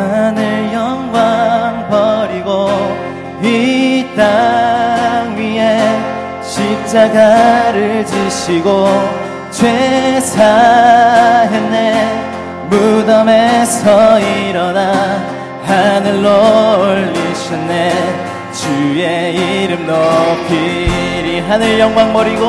하늘 영광 버리고 이 땅 위에 십자가를 지시고 죄사했네. 무덤에서 일어나 하늘로 올리셨네. 주의 이름 높이리 하늘 영광 버리고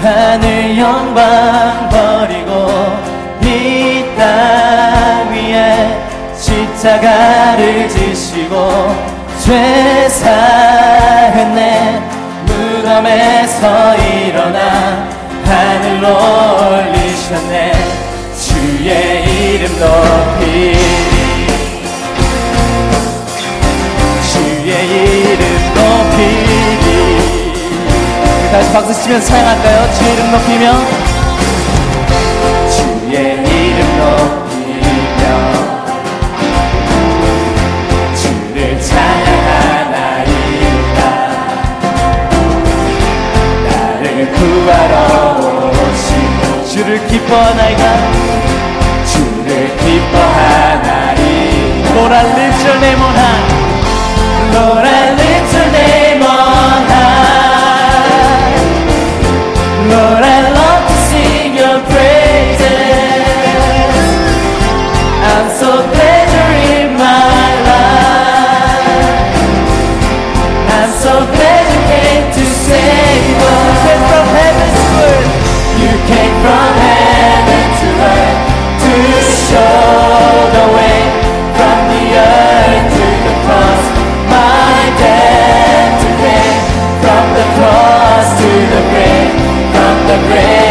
하늘 영광 버리고 이땅 위해 십자가를 지시고 죄사했네. 무덤에서 일어나 하늘로 올리셨네. 주의 이름 높이. 주의 이름 높이. 다시 박수 치면 사랑할까요? 주의 이름 높이면? 주의 이름 높이. 구하러 오신 주를 기뻐 나이가 주를 기뻐하나이 노란 립줄 네모난 노란 립줄 네 came from heaven to earth to show the way from the earth to the cross. Death to from the cross to the grave, from the grave.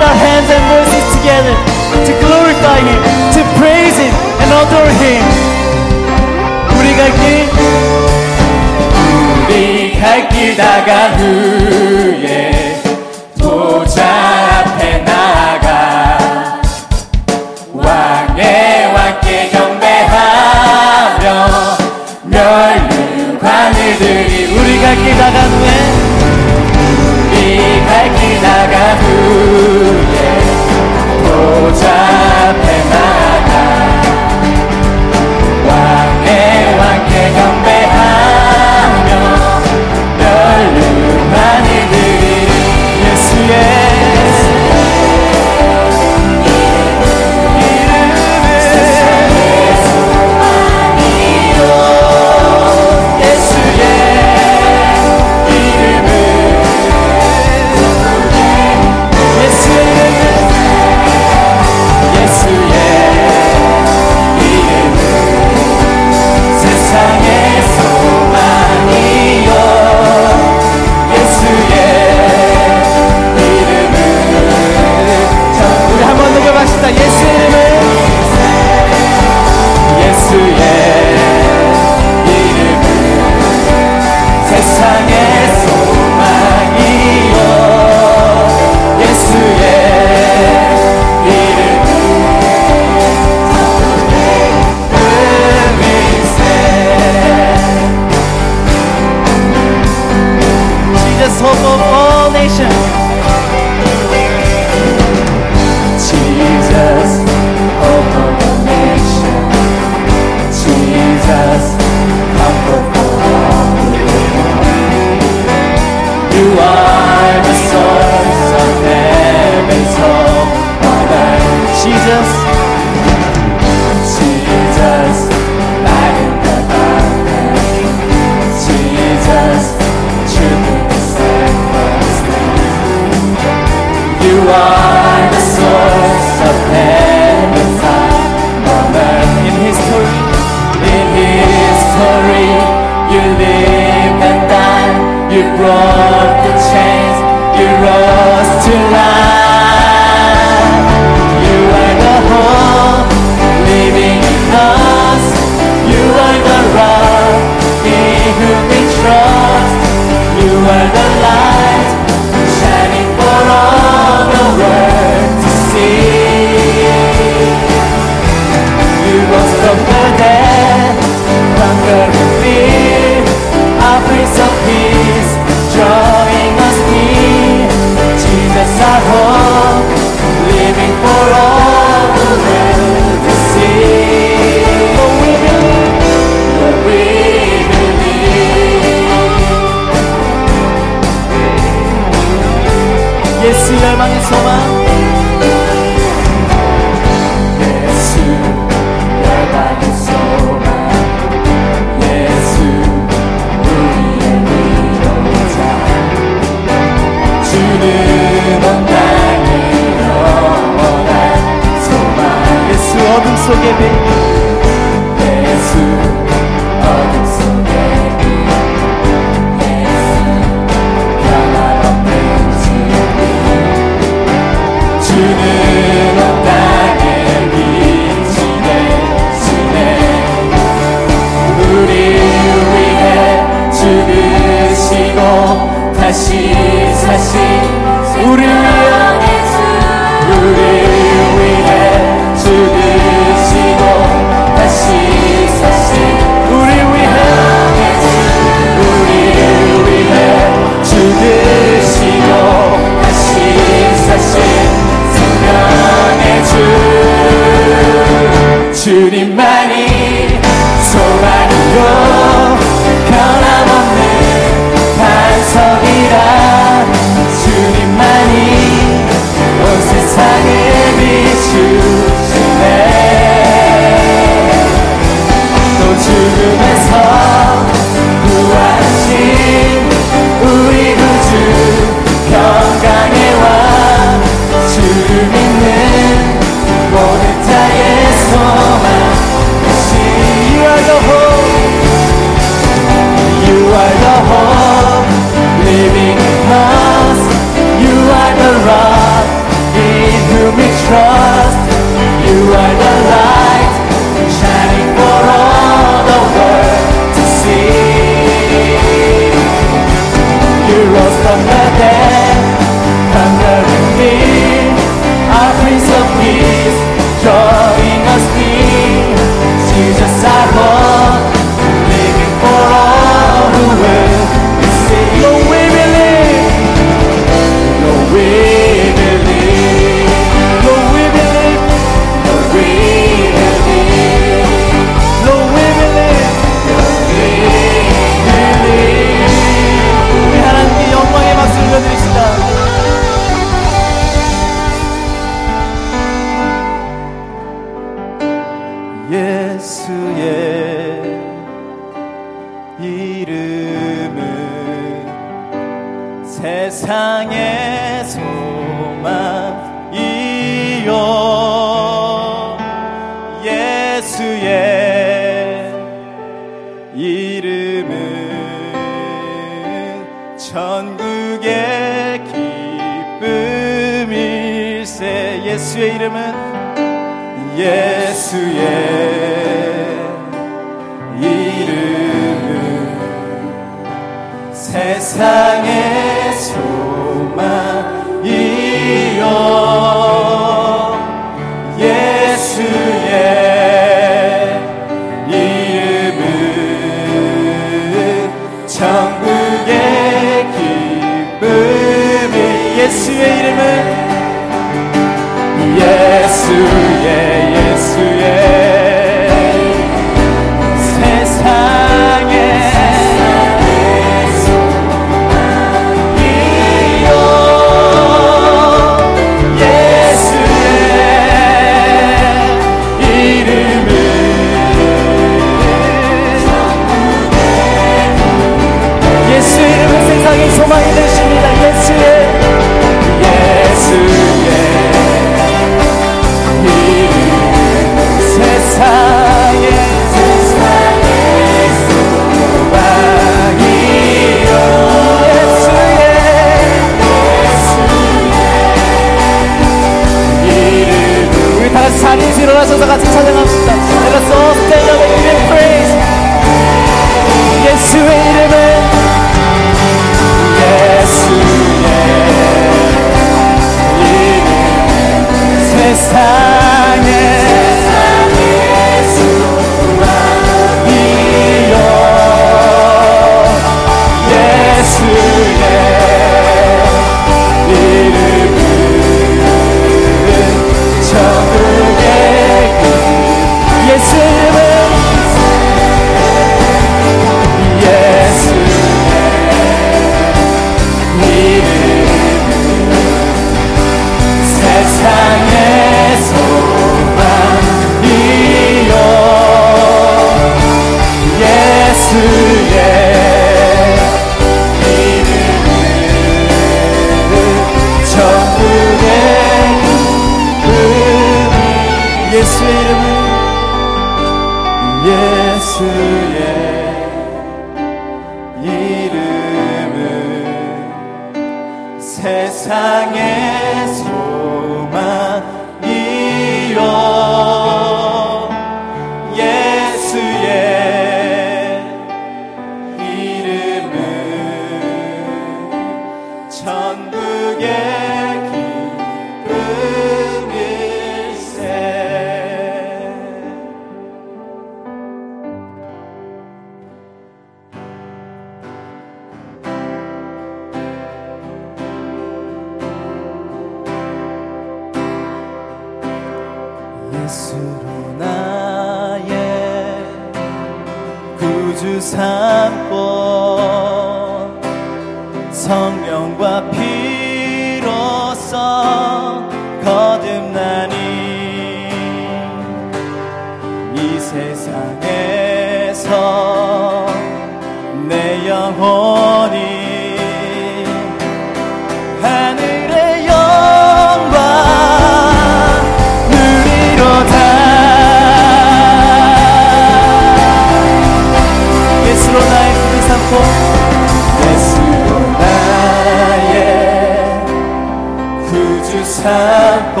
찾고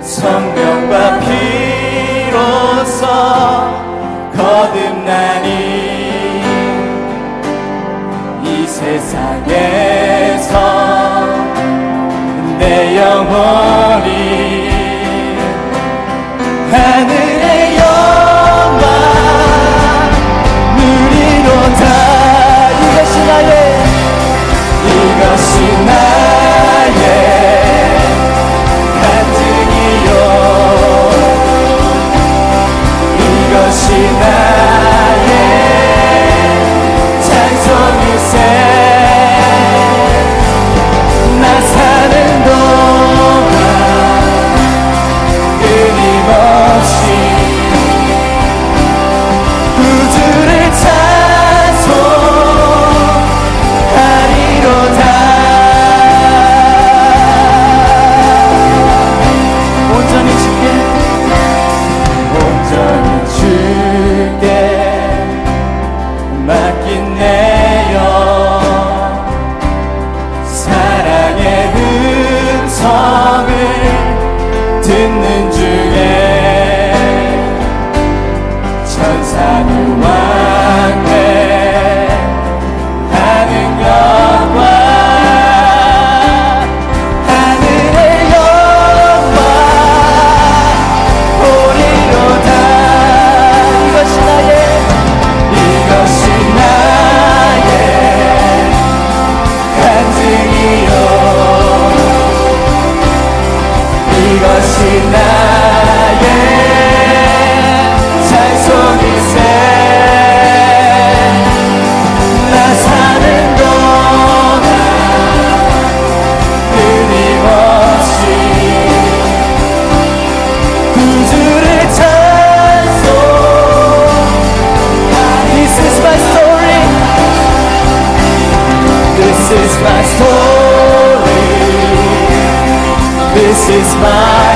성벽 esses mares.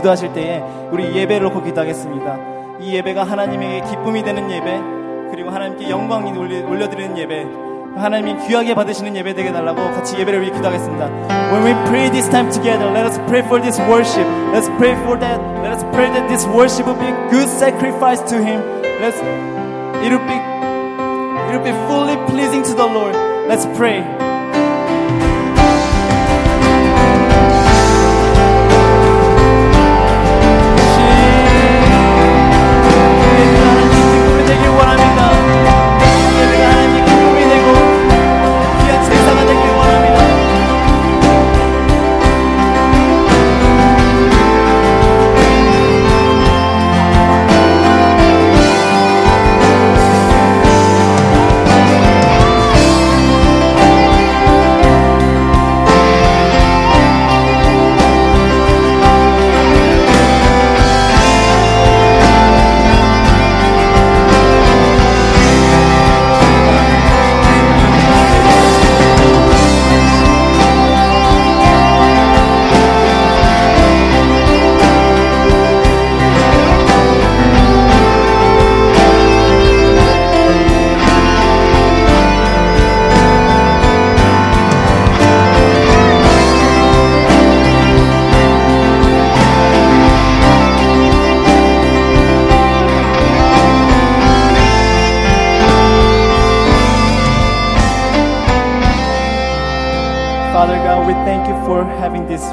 기도하실 때에 우리 예배를 놓고 기도하겠습니다 이 예배가 하나님에게 기쁨이 되는 예배 그리고 하나님께 영광이 올려드리는 예배 하나님이 귀하게 받으시는 예배 되게 달라고 같이 예배를 위해 기도하겠습니다. When we pray this time together, let us pray for this worship. Let's pray for that. Let us pray that this worship will be good sacrifice to Him. Let's it'll be it'll be fully pleasing to the Lord. Let's pray.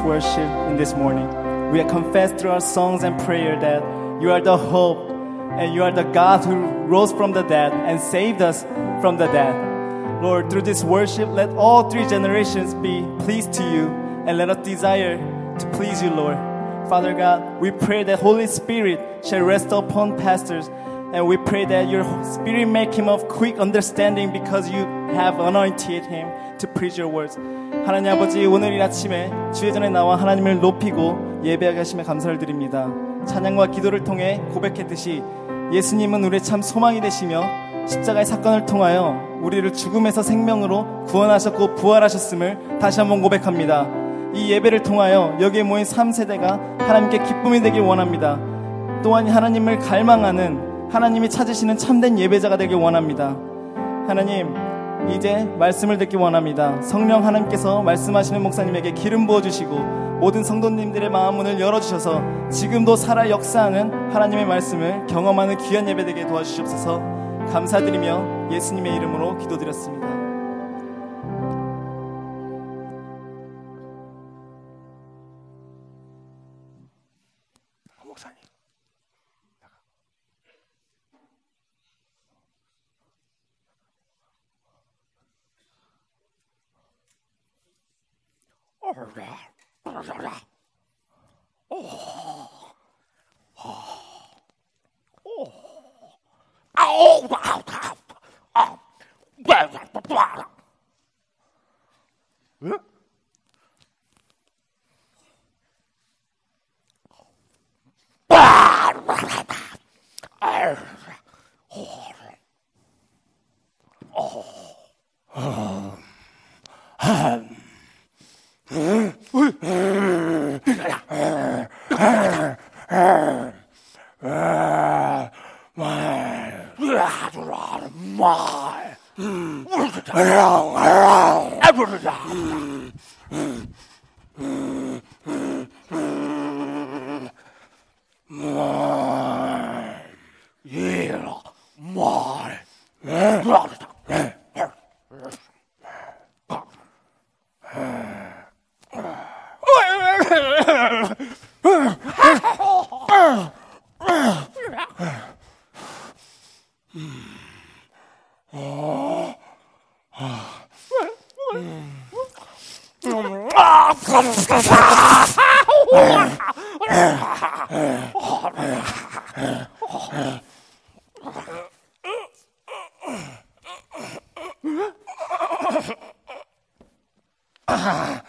Worship in this morning. We have confessed through our songs and prayer that you are the hope and you are the God who rose from the dead and saved us from the dead. Lord, through this worship, let all three generations be pleased to you and let us desire to please you, Lord. Father God, we pray that Holy Spirit shall rest upon pastors and we pray that your spirit make him of quick understanding because you have anointed him to preach your words. 하나님 아버지 오늘 이 아침에 주의 전에 나와 하나님을 높이고 예배하게 하심에 감사를 드립니다. 찬양과 기도를 통해 고백했듯이 예수님은 우리의 참 소망이 되시며 십자가의 사건을 통하여 우리를 죽음에서 생명으로 구원하셨고 부활하셨음을 다시 한번 고백합니다. 이 예배를 통하여 여기에 모인 3세대가 하나님께 기쁨이 되길 원합니다. 또한 하나님을 갈망하는 하나님이 찾으시는 참된 예배자가 되길 원합니다. 하나님, 이제 말씀을 듣기 원합니다. 성령 하나님께서 말씀하시는 목사님에게 기름 부어 주시고 모든 성도님들의 마음 문을 열어 주셔서 지금도 살아 역사하는 하나님의 말씀을 경험하는 귀한 예배 되게 도와주시옵소서. 감사드리며 예수님의 이름으로 기도드렸습니다. 哦，哦，哦，哦，啊，啊，啊，啊，啊，啊，啊，啊，Oh, um, um. 말, 말, 말, 말, 말, Ah.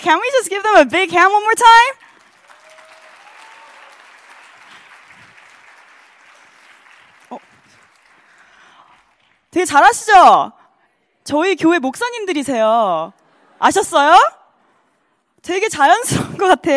Can we just give them a big hand one more time? 어. 되게 잘하시죠? 저희 교회 목사님들이세요. 아셨어요? 되게 자연스러운 것 같아.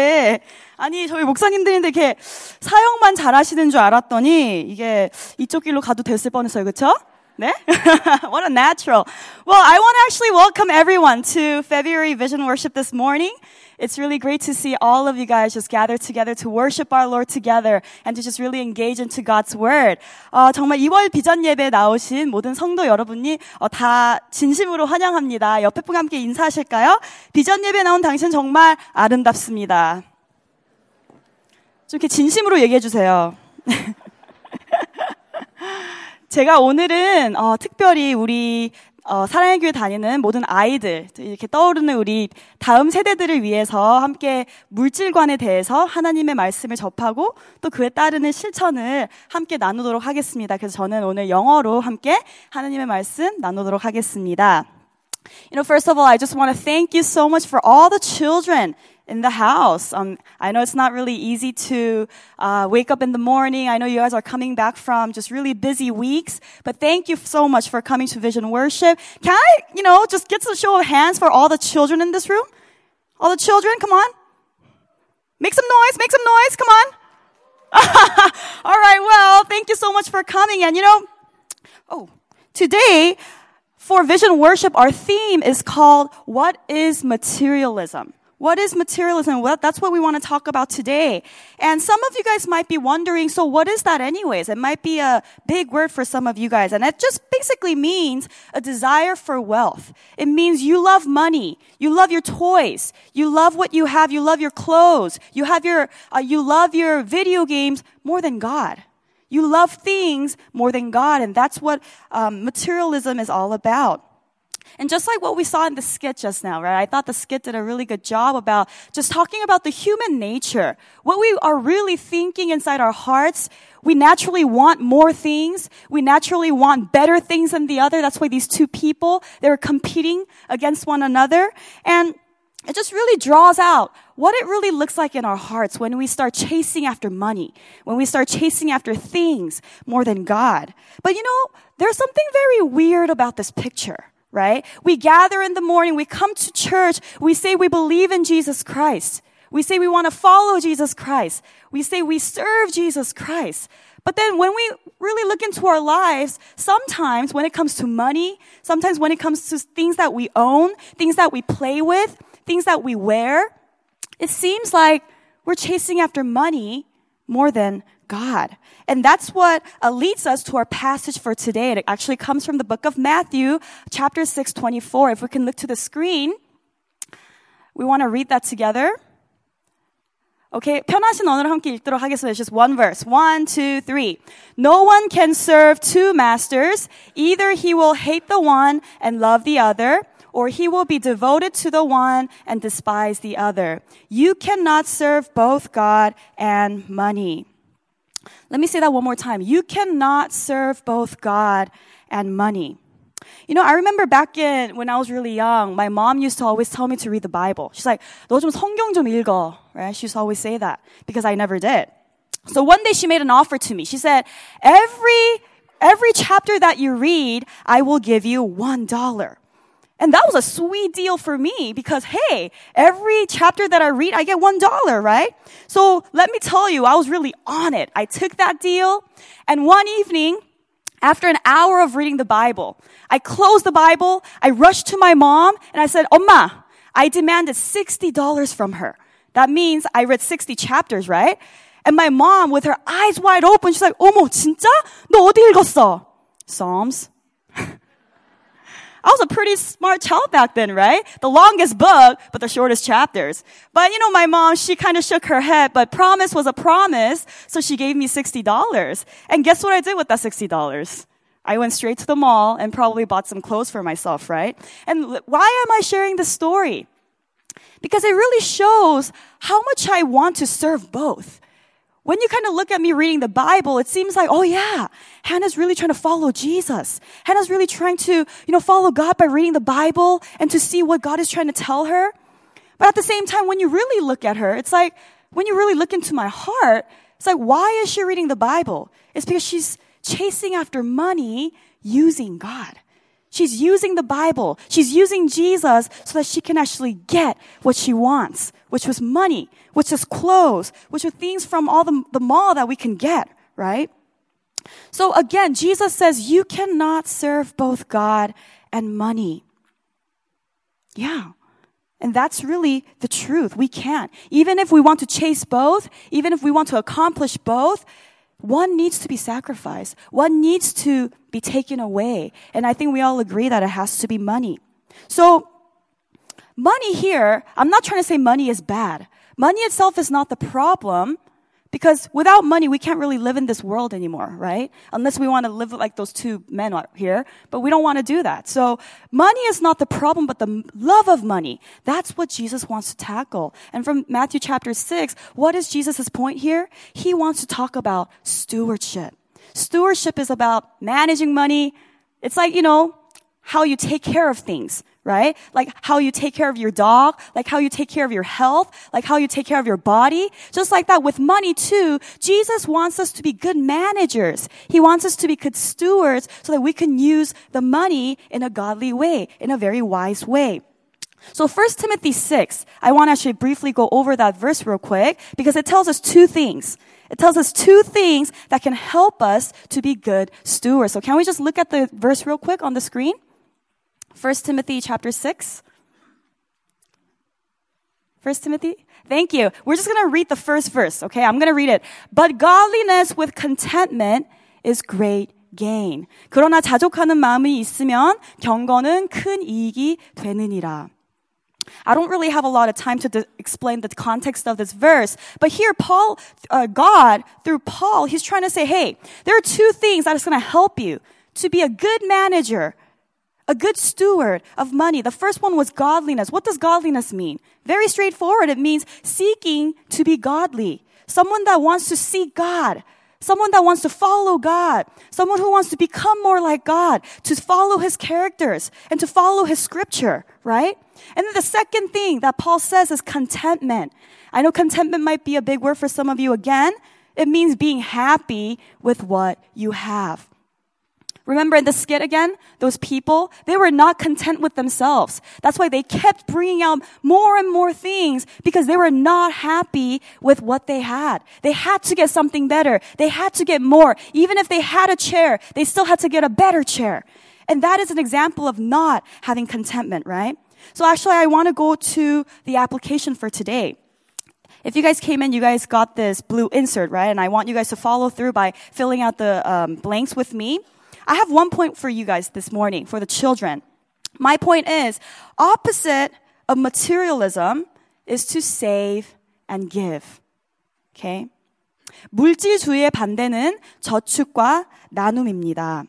아니, 저희 목사님들인데 이렇게 사역만 잘하시는 줄 알았더니 이게 이쪽 길로 가도 됐을 뻔했어요. 그쵸? 네? what a natural. Well, I want to actually welcome everyone to February Vision Worship this morning. It's really great to see all of you guys just gather together to worship our Lord together and to just really engage into God's Word. 어, 정말 2월 비전 예배 나오신 모든 성도 여러분이 어, 다 진심으로 환영합니다. 옆에 분 함께 인사하실까요? 비전 예배 나온 당신 정말 아름답습니다. 좀 이렇게 진심으로 얘기해 주세요. 제가 오늘은 어, 특별히 우리 어, 사랑의 교회 다니는 모든 아이들 이렇게 떠오르는 우리 다음 세대들을 위해서 함께 물질관에 대해서 하나님의 말씀을 접하고 또 그에 따르는 실천을 함께 나누도록 하겠습니다. 그래서 저는 오늘 영어로 함께 하나님의 말씀 나누도록 하겠습니다. You know, first of all, I just want to thank you so much for all the children in the house. Um, I know it's not really easy to uh, wake up in the morning. I know you guys are coming back from just really busy weeks, but thank you so much for coming to Vision Worship. Can I, you know, just get a show of hands for all the children in this room? All the children, come on. Make some noise, make some noise, come on. all right, well, thank you so much for coming. And you know, oh, Today, for Vision Worship, our theme is called What is Materialism? What is materialism? Well, that's what we want to talk about today. And some of you guys might be wondering, so what is that anyways? It might be a big word for some of you guys. And it just basically means a desire for wealth. It means you love money. You love your toys. You love what you have. You love your clothes. You have your, uh, you love your video games more than God. You love things more than God. And that's what um, materialism is all about. And just like what we saw in the skit just now, right? I thought the skit did a really good job about just talking about the human nature. What we are really thinking inside our hearts. We naturally want more things. We naturally want better things than the other. That's why these two people, they were competing against one another. And it just really draws out what it really looks like in our hearts when we start chasing after money, when we start chasing after things more than God. But you know, there's something very weird about this picture right? We gather in the morning, we come to church, we say we believe in Jesus Christ. We say we want to follow Jesus Christ. We say we serve Jesus Christ. But then when we really look into our lives, sometimes when it comes to money, sometimes when it comes to things that we own, things that we play with, things that we wear, it seems like we're chasing after money more than God. And that's what uh, leads us to our passage for today. It actually comes from the book of Matthew, chapter 6, 24. If we can look to the screen, we want to read that together. Okay, 편하신 언어로 함께 읽도록 하겠습니다. It's just one verse. One, two, three. No one can serve two masters. Either he will hate the one and love the other, or he will be devoted to the one and despise the other. You cannot serve both God and money. Let me say that one more time. You cannot serve both God and money. You know, I remember back in when I was really young, my mom used to always tell me to read the Bible. She's like, 너 좀 성경 좀 읽어, right? She used to always say that because I never did. So one day she made an offer to me. She said, every, every chapter that you read, I will give you one dollar. And that was a sweet deal for me because, hey, every chapter that I read, I get one dollar, right? So let me tell you, I was really on it. I took that deal. And one evening, after an hour of reading the Bible, I closed the Bible, I rushed to my mom, and I said, Oma, I demanded $60 from her. That means I read 60 chapters, right? And my mom, with her eyes wide open, she's like, 어머, 진짜? 너 어디 읽었어? Psalms. I was a pretty smart child back then, right? The longest book, but the shortest chapters. But you know, my mom, she kind of shook her head, but promise was a promise, so she gave me $60. And guess what I did with that $60? I went straight to the mall and probably bought some clothes for myself, right? And why am I sharing this story? Because it really shows how much I want to serve both when you kind of look at me reading the Bible, it seems like, oh yeah, Hannah's really trying to follow Jesus. Hannah's really trying to, you know, follow God by reading the Bible and to see what God is trying to tell her. But at the same time, when you really look at her, it's like, when you really look into my heart, it's like, why is she reading the Bible? It's because she's chasing after money using God. She's using the Bible. She's using Jesus so that she can actually get what she wants, which was money, which is clothes, which are things from all the, the mall that we can get, right? So again, Jesus says you cannot serve both God and money. Yeah. And that's really the truth. We can't. Even if we want to chase both, even if we want to accomplish both, one needs to be sacrificed. One needs to be taken away. And I think we all agree that it has to be money. So, money here, I'm not trying to say money is bad. Money itself is not the problem. Because without money, we can't really live in this world anymore, right? Unless we want to live like those two men here, but we don't want to do that. So money is not the problem, but the love of money. That's what Jesus wants to tackle. And from Matthew chapter 6, what is Jesus' point here? He wants to talk about stewardship. Stewardship is about managing money. It's like, you know, how you take care of things right? Like how you take care of your dog, like how you take care of your health, like how you take care of your body. Just like that with money too, Jesus wants us to be good managers. He wants us to be good stewards so that we can use the money in a godly way, in a very wise way. So 1 Timothy 6, I want to actually briefly go over that verse real quick because it tells us two things. It tells us two things that can help us to be good stewards. So can we just look at the verse real quick on the screen? 1 Timothy chapter 6. 1 Timothy? Thank you. We're just going to read the first verse, okay? I'm going to read it. But godliness with contentment is great gain. 그러나 자족하는 마음이 있으면 경건은 큰 이익이 되느니라. I don't really have a lot of time to de- explain the context of this verse, but here Paul, uh, God, through Paul, he's trying to say, hey, there are two things that is going to help you to be a good manager, a good steward of money. The first one was godliness. What does godliness mean? Very straightforward. It means seeking to be godly. Someone that wants to seek God. Someone that wants to follow God. Someone who wants to become more like God, to follow his characters and to follow his scripture, right? And then the second thing that Paul says is contentment. I know contentment might be a big word for some of you again. It means being happy with what you have. Remember in the skit again? Those people, they were not content with themselves. That's why they kept bringing out more and more things because they were not happy with what they had. They had to get something better. They had to get more. Even if they had a chair, they still had to get a better chair. And that is an example of not having contentment, right? So actually, I want to go to the application for today. If you guys came in, you guys got this blue insert, right? And I want you guys to follow through by filling out the um, blanks with me. I have one point for you guys this morning for the children. My point is opposite of materialism is to save and give. Okay? 물질주의의 반대는 저축과 나눔입니다.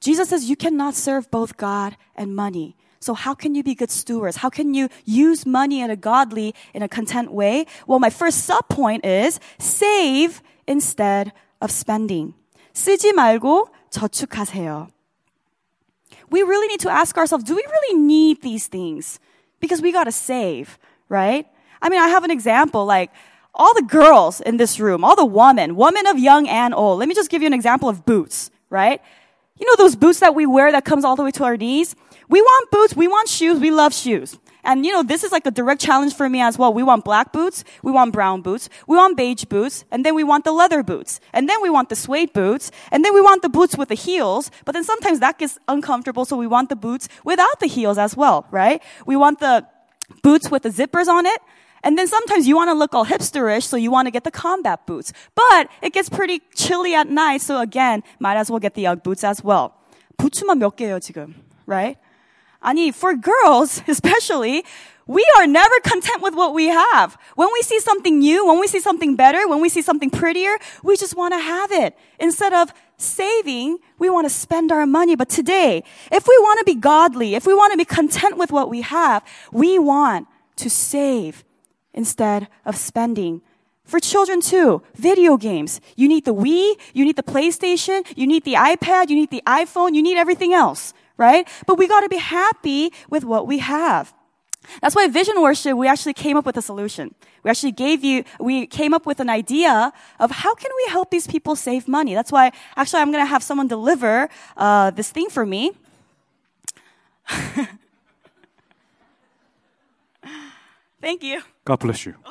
Jesus says you cannot serve both God and money. So how can you be good stewards? How can you use money in a godly, in a content way? Well, my first sub point is save instead of spending. 쓰지 말고 저축하세요. We really need to ask ourselves, do we really need these things? Because we gotta save, right? I mean, I have an example, like, all the girls in this room, all the women, women of young and old. Let me just give you an example of boots, right? You know those boots that we wear that comes all the way to our knees? We want boots, we want shoes, we love shoes. And you know, this is like a direct challenge for me as well. We want black boots, we want brown boots, we want beige boots, and then we want the leather boots, and then we want the suede boots, and then we want the boots with the heels, but then sometimes that gets uncomfortable, so we want the boots without the heels as well, right? We want the boots with the zippers on it, and then sometimes you want to look all hipsterish, so you want to get the combat boots. But it gets pretty chilly at night, so again, might as well get the Ugg boots as well. 부츠만 몇 개예요, 지금. Right? 아니, for girls, especially, we are never content with what we have. When we see something new, when we see something better, when we see something prettier, we just want to have it. Instead of saving, we want to spend our money. But today, if we want to be godly, if we want to be content with what we have, we want to save instead of spending. For children too, video games. You need the Wii, you need the PlayStation, you need the iPad, you need the iPhone, you need everything else, right? But we gotta be happy with what we have. That's why Vision Worship, we actually came up with a solution. We actually gave you, we came up with an idea of how can we help these people save money. That's why, actually, I'm gonna have someone deliver uh, this thing for me. Thank you. God bless you.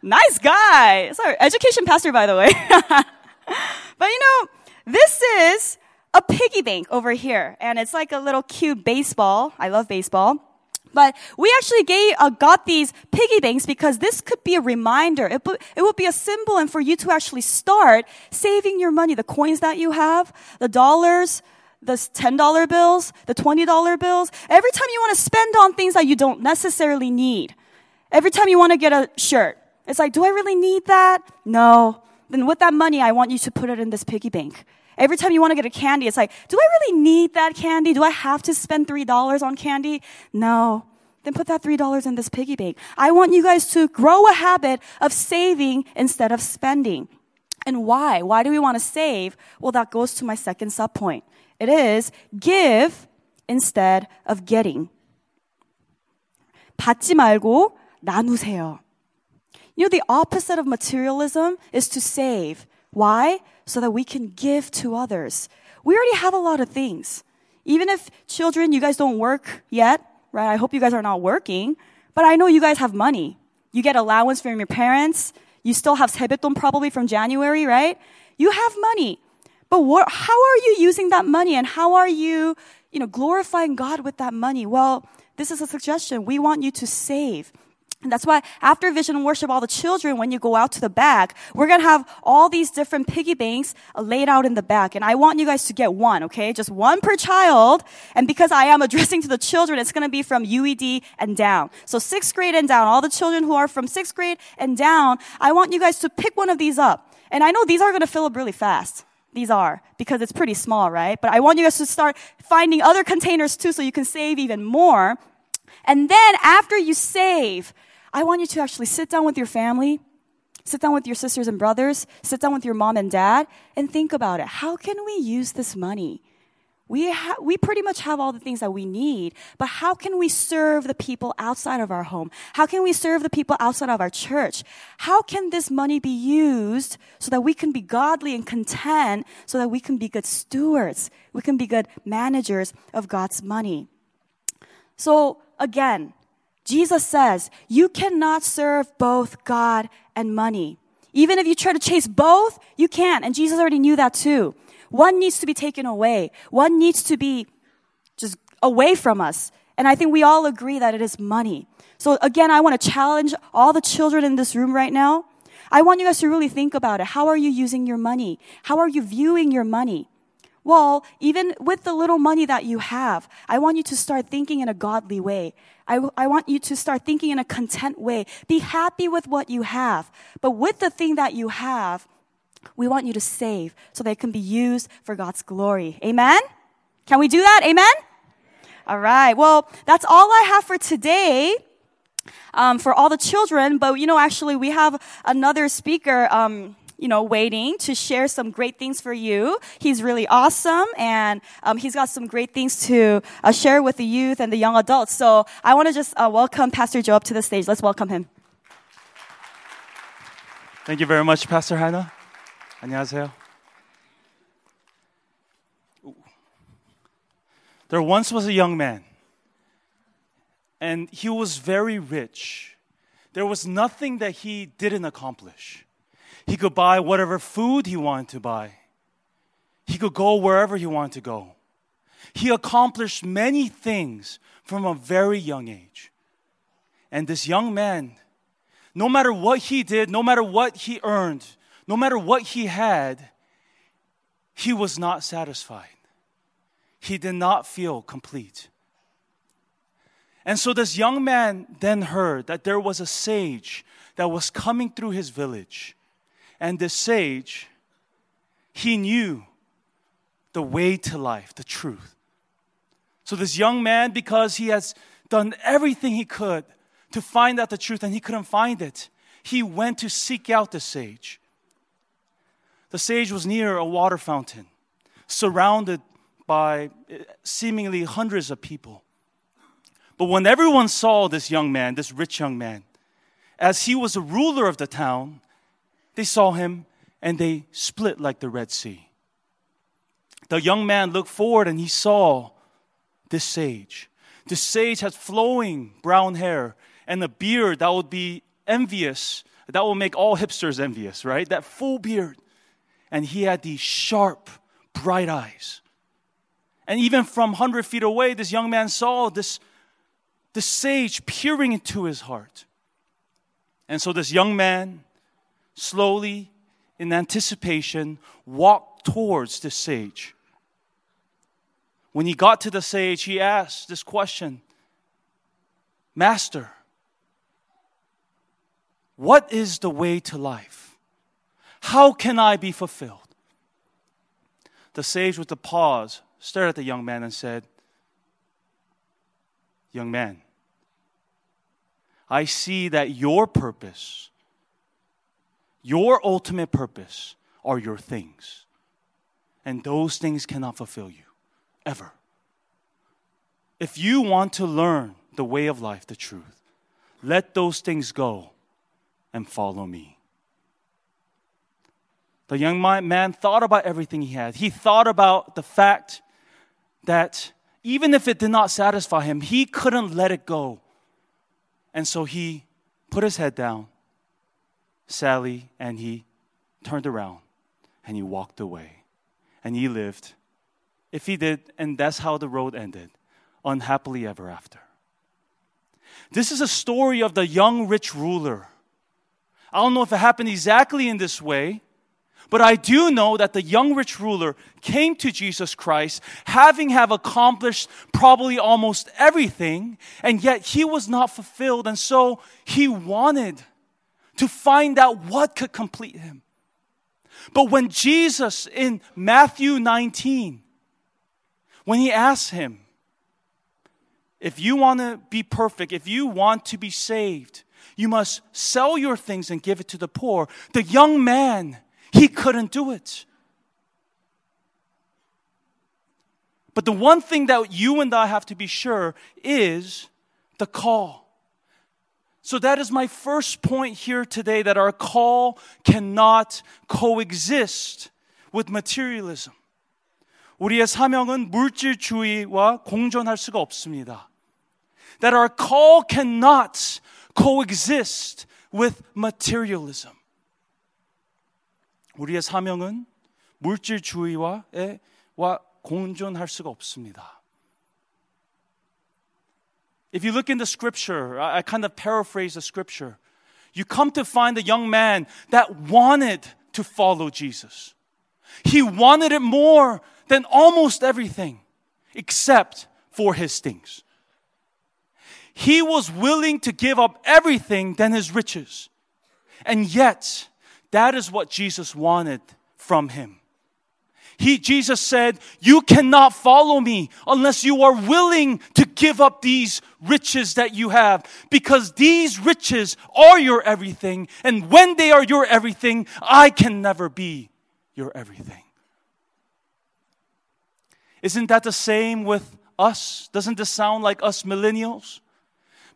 Nice guy. Sorry, education pastor, by the way. but you know, this is a piggy bank over here, and it's like a little cute baseball. I love baseball. But we actually gave, uh, got these piggy banks because this could be a reminder. It, it would be a symbol and for you to actually start saving your money, the coins that you have, the dollars, the $10 bills, the $20 bills. Every time you want to spend on things that you don't necessarily need. Every time you want to get a shirt. It's like, do I really need that? No. Then with that money, I want you to put it in this piggy bank. Every time you want to get a candy, it's like, do I really need that candy? Do I have to spend $3 on candy? No. Then put that $3 in this piggy bank. I want you guys to grow a habit of saving instead of spending. And why? Why do we want to save? Well, that goes to my second sub point. It is give instead of getting. 받지 말고 나누세요. You know, the opposite of materialism is to save. Why? So that we can give to others. We already have a lot of things. Even if children, you guys don't work yet, right? I hope you guys are not working, but I know you guys have money. You get allowance from your parents. You still have sebeton probably from January, right? You have money. But what, how are you using that money and how are you, you know, glorifying God with that money? Well, this is a suggestion. We want you to save. And that's why after vision worship, all the children, when you go out to the back, we're going to have all these different piggy banks laid out in the back. And I want you guys to get one, okay? Just one per child. And because I am addressing to the children, it's going to be from UED and down. So sixth grade and down, all the children who are from sixth grade and down, I want you guys to pick one of these up. And I know these are going to fill up really fast. These are, because it's pretty small, right? But I want you guys to start finding other containers too so you can save even more. And then after you save, I want you to actually sit down with your family, sit down with your sisters and brothers, sit down with your mom and dad, and think about it. How can we use this money? We, ha- we pretty much have all the things that we need, but how can we serve the people outside of our home? How can we serve the people outside of our church? How can this money be used so that we can be godly and content, so that we can be good stewards? We can be good managers of God's money. So again, Jesus says, you cannot serve both God and money. Even if you try to chase both, you can't. And Jesus already knew that too. One needs to be taken away. One needs to be just away from us. And I think we all agree that it is money. So again, I want to challenge all the children in this room right now. I want you guys to really think about it. How are you using your money? How are you viewing your money? Well, even with the little money that you have, I want you to start thinking in a godly way. I, I want you to start thinking in a content way. Be happy with what you have. But with the thing that you have, we want you to save so that it can be used for God's glory. Amen? Can we do that? Amen? All right. Well, that's all I have for today. Um, for all the children, but you know, actually, we have another speaker. Um, you know, waiting to share some great things for you. He's really awesome and um, he's got some great things to uh, share with the youth and the young adults. So I want to just uh, welcome Pastor Joe up to the stage. Let's welcome him. Thank you very much, Pastor Hannah. 안녕하세요. There once was a young man, and he was very rich. There was nothing that he didn't accomplish. He could buy whatever food he wanted to buy. He could go wherever he wanted to go. He accomplished many things from a very young age. And this young man, no matter what he did, no matter what he earned, no matter what he had, he was not satisfied. He did not feel complete. And so this young man then heard that there was a sage that was coming through his village and the sage, he knew the way to life, the truth. So, this young man, because he has done everything he could to find out the truth and he couldn't find it, he went to seek out the sage. The sage was near a water fountain, surrounded by eh, seemingly hundreds of people. But when everyone saw this young man, this rich young man, as he was the ruler of the town, they saw him and they split like the Red Sea. The young man looked forward and he saw this sage. The sage had flowing brown hair and a beard that would be envious, that will make all hipsters envious, right? That full beard. And he had these sharp, bright eyes. And even from 100 feet away, this young man saw this, this sage peering into his heart. And so this young man slowly, in anticipation, walked towards the sage. When he got to the sage, he asked this question Master, what is the way to life? How can I be fulfilled? The sage, with a pause, stared at the young man and said, Young man, I see that your purpose your ultimate purpose are your things. And those things cannot fulfill you, ever. If you want to learn the way of life, the truth, let those things go and follow me. The young man thought about everything he had. He thought about the fact that even if it did not satisfy him, he couldn't let it go. And so he put his head down, Sally, and he turned around and he walked away. And he lived, if he did, and that's how the road ended, unhappily ever after. This is a story of the young rich ruler. I don't know if it happened exactly in this way, but I do know that the young rich ruler came to Jesus Christ having have accomplished probably almost everything, and yet he was not fulfilled. And so he wanted to find out what could complete him. But when Jesus in Matthew 19, when he asked him, if you want to be perfect, if you want to be saved, you must sell your things and give it to the poor. The young man he couldn't do it. But the one thing that you and I have to be sure is the call. So that is my first point here today that our call cannot coexist with materialism. 우리의 사명은 물질주의와 공존할 수가 없습니다. That our call cannot coexist with materialism. 우리의 사명은 물질주의와 공존할 수가 없습니다. If you look in the scripture, I kind of paraphrase the scripture. You come to find a young man that wanted to follow Jesus. He wanted it more than almost everything except for his things. He was willing to give up everything than his riches. And yet, that is what Jesus wanted from him. He, Jesus said, you cannot follow me unless you are willing to give up these riches that you have because these riches are your everything. And when they are your everything, I can never be your everything. Isn't that the same with us? Doesn't this sound like us millennials?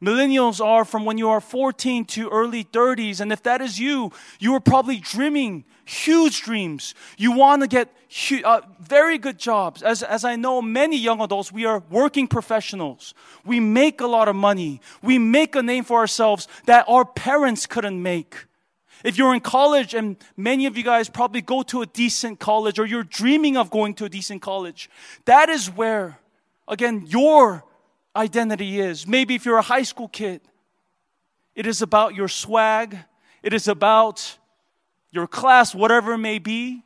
Millennials are from when you are 14 to early 30s. And if that is you, you are probably dreaming huge dreams. You want to get hu- uh, very good jobs. As, as I know many young adults, we are working professionals. We make a lot of money. We make a name for ourselves that our parents couldn't make. If you're in college, and many of you guys probably go to a decent college or you're dreaming of going to a decent college, that is where, again, your identity is. Maybe if you're a high school kid, it is about your swag, it is about your class, whatever it may be.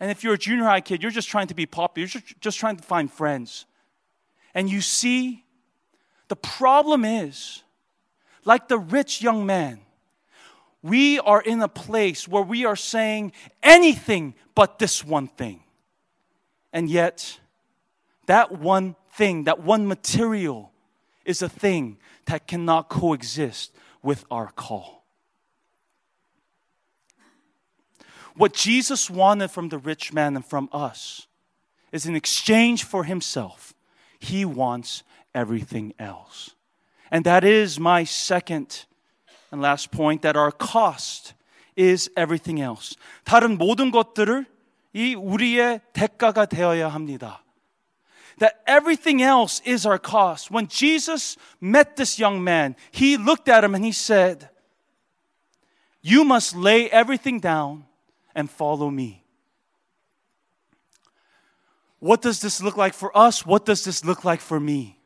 And if you're a junior high kid, you're just trying to be popular, you're just trying to find friends. And you see, the problem is, like the rich young man, we are in a place where we are saying anything but this one thing. And yet, that one thing, that one material, is a thing that cannot coexist with our call. What Jesus wanted from the rich man and from us is in exchange for himself, he wants everything else. And that is my second and last point that our cost is everything else. 다른 모든 것들을 이 우리의 대가가 되어야 합니다 that everything else is our cost. When Jesus met this young man, he looked at him and he said, You must lay everything down and follow me. What does this look like for us? What does this look like for me?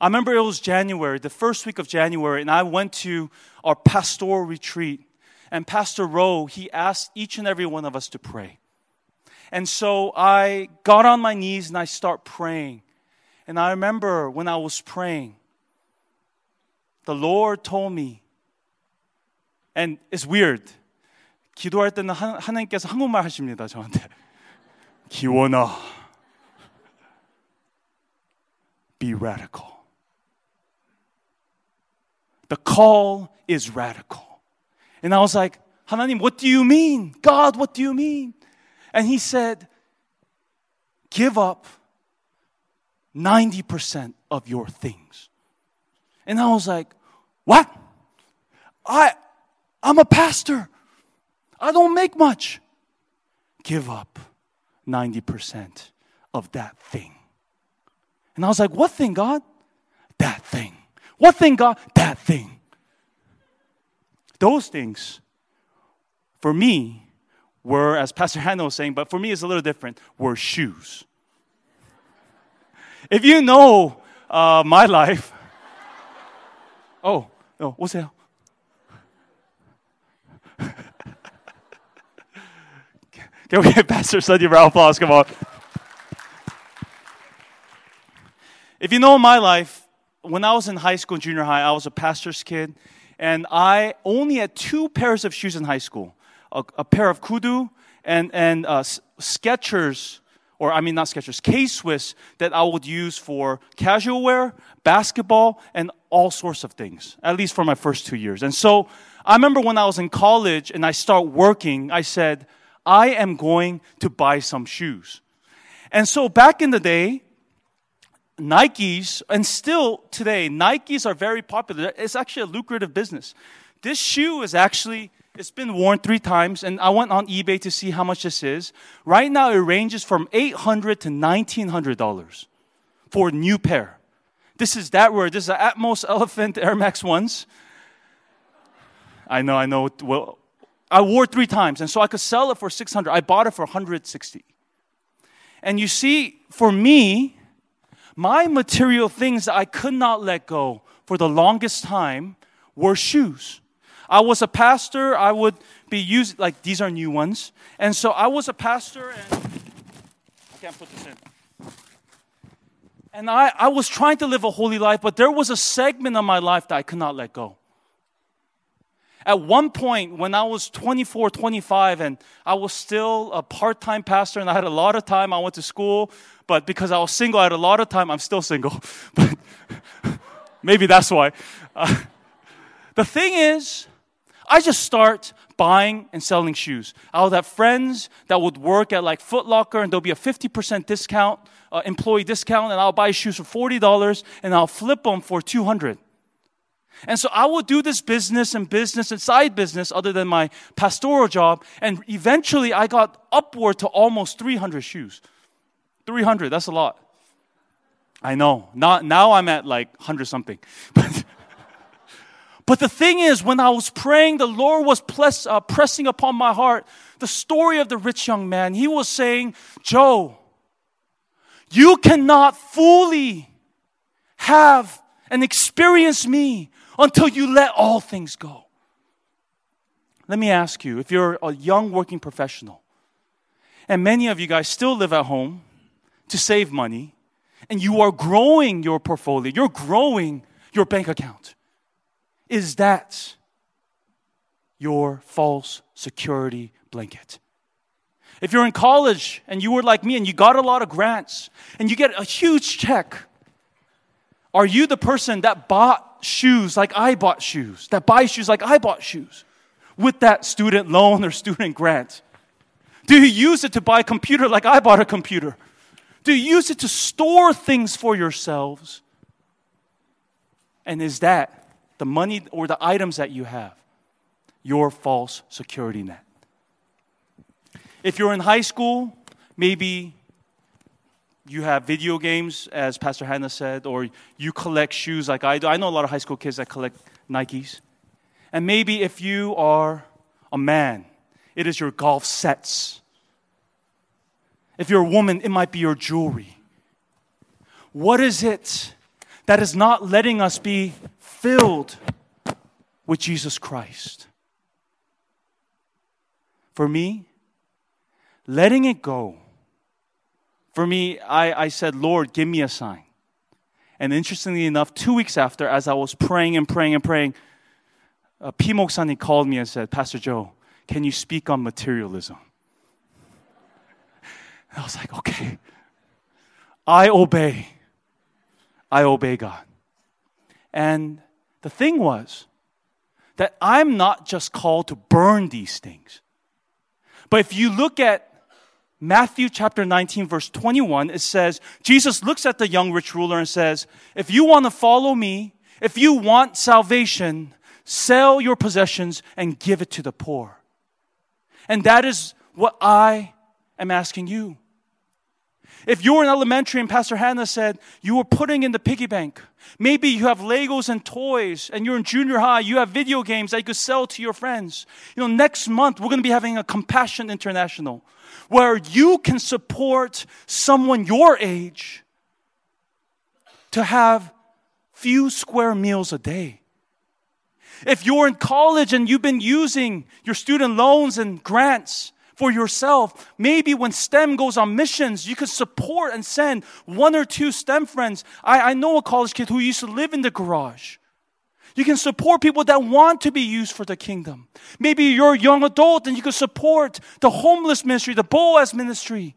I remember it was January, the first week of January, and I went to our pastoral retreat. And Pastor Rowe, he asked each and every one of us to pray. And so I got on my knees and I start praying. And I remember when I was praying, the Lord told me, and it's weird. 기도할 때는 하나님께서 한국말 하십니다, 저한테. 기원아, be radical. The call is radical. And I was like, 하나님, what do you mean? God, what do you mean? And he said, Give up 90% of your things. And I was like, What? I, I'm a pastor. I don't make much. Give up 90% of that thing. And I was like, What thing, God? That thing. What thing, God? That thing. Those things, for me, were, as Pastor Hannah was saying, but for me it's a little different, were shoes. If you know uh, my life, oh, oh, what's that? Can we get Pastor Sunday round applause? Come on. If you know my life, when I was in high school, junior high, I was a pastor's kid, and I only had two pairs of shoes in high school: a, a pair of kudu and and uh, Skechers, or I mean not Skechers, K Swiss that I would use for casual wear, basketball, and all sorts of things. At least for my first two years. And so I remember when I was in college and I start working, I said, I am going to buy some shoes. And so back in the day, Nikes, and still today, Nikes are very popular. It's actually a lucrative business. This shoe is actually, it's been worn three times, and I went on eBay to see how much this is. Right now, it ranges from 800 to $1,900 for a new pair. This is that rare. This is the Atmos Elephant Air Max ones. I know, I know. Well, I wore three times, and so I could sell it for 600. I bought it for 160. And you see, for me, my material things that I could not let go for the longest time were shoes. I was a pastor, I would be using, like, these are new ones. And so I was a pastor, and I can't put this in. And I, I was trying to live a holy life, but there was a segment of my life that I could not let go. At one point, when I was 24, 25, and I was still a part time pastor and I had a lot of time, I went to school, but because I was single, I had a lot of time. I'm still single, but maybe that's why. Uh, the thing is, I just start buying and selling shoes. I'll have friends that would work at like Foot Locker and there'll be a 50% discount, uh, employee discount, and I'll buy shoes for $40 and I'll flip them for 200 and so I will do this business and business and side business other than my pastoral job. And eventually I got upward to almost 300 shoes. 300, that's a lot. I know. Not, now I'm at like 100 something. But, but the thing is, when I was praying, the Lord was uh, pressing upon my heart the story of the rich young man. He was saying, Joe, you cannot fully have and experience me until you let all things go. Let me ask you if you're a young working professional, and many of you guys still live at home to save money, and you are growing your portfolio, you're growing your bank account, is that your false security blanket? If you're in college and you were like me and you got a lot of grants and you get a huge check, are you the person that bought shoes like I bought shoes, that buy shoes like I bought shoes with that student loan or student grant? Do you use it to buy a computer like I bought a computer? Do you use it to store things for yourselves? And is that the money or the items that you have your false security net? If you're in high school, maybe you have video games, as Pastor Hannah said, or you collect shoes like I do. I know a lot of high school kids that collect Nikes. And maybe if you are a man, it is your golf sets. If you're a woman, it might be your jewelry. What is it that is not letting us be filled with Jesus Christ? For me, letting it go for me, I, I said, Lord, give me a sign. And interestingly enough, two weeks after, as I was praying and praying and praying, uh, P. Moksani called me and said, Pastor Joe, can you speak on materialism? And I was like, okay. I obey. I obey God. And the thing was that I'm not just called to burn these things. But if you look at Matthew chapter 19, verse 21, it says, Jesus looks at the young rich ruler and says, If you want to follow me, if you want salvation, sell your possessions and give it to the poor. And that is what I am asking you. If you were in elementary and Pastor Hannah said you were putting in the piggy bank, maybe you have Legos and toys, and you're in junior high, you have video games that you could sell to your friends. You know, next month we're going to be having a Compassion International where you can support someone your age to have few square meals a day. If you're in college and you've been using your student loans and grants for yourself, maybe when STEM goes on missions, you could support and send one or two STEM friends. I, I know a college kid who used to live in the garage. You can support people that want to be used for the kingdom. Maybe you're a young adult and you can support the homeless ministry, the Boaz ministry.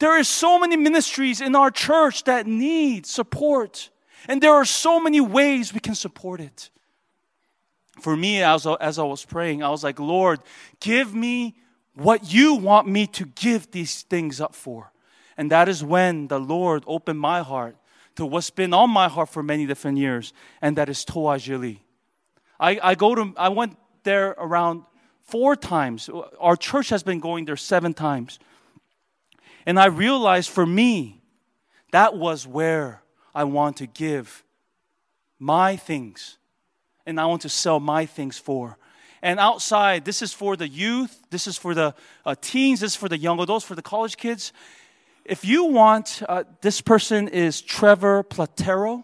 There are so many ministries in our church that need support. And there are so many ways we can support it. For me, as, as I was praying, I was like, Lord, give me what you want me to give these things up for. And that is when the Lord opened my heart to what's been on my heart for many different years, and that is Tohajiilee. I, I go to I went there around four times. Our church has been going there seven times. And I realized for me, that was where I want to give my things. And I want to sell my things for. And outside, this is for the youth, this is for the uh, teens, this is for the young adults, for the college kids. If you want, uh, this person is Trevor Platero.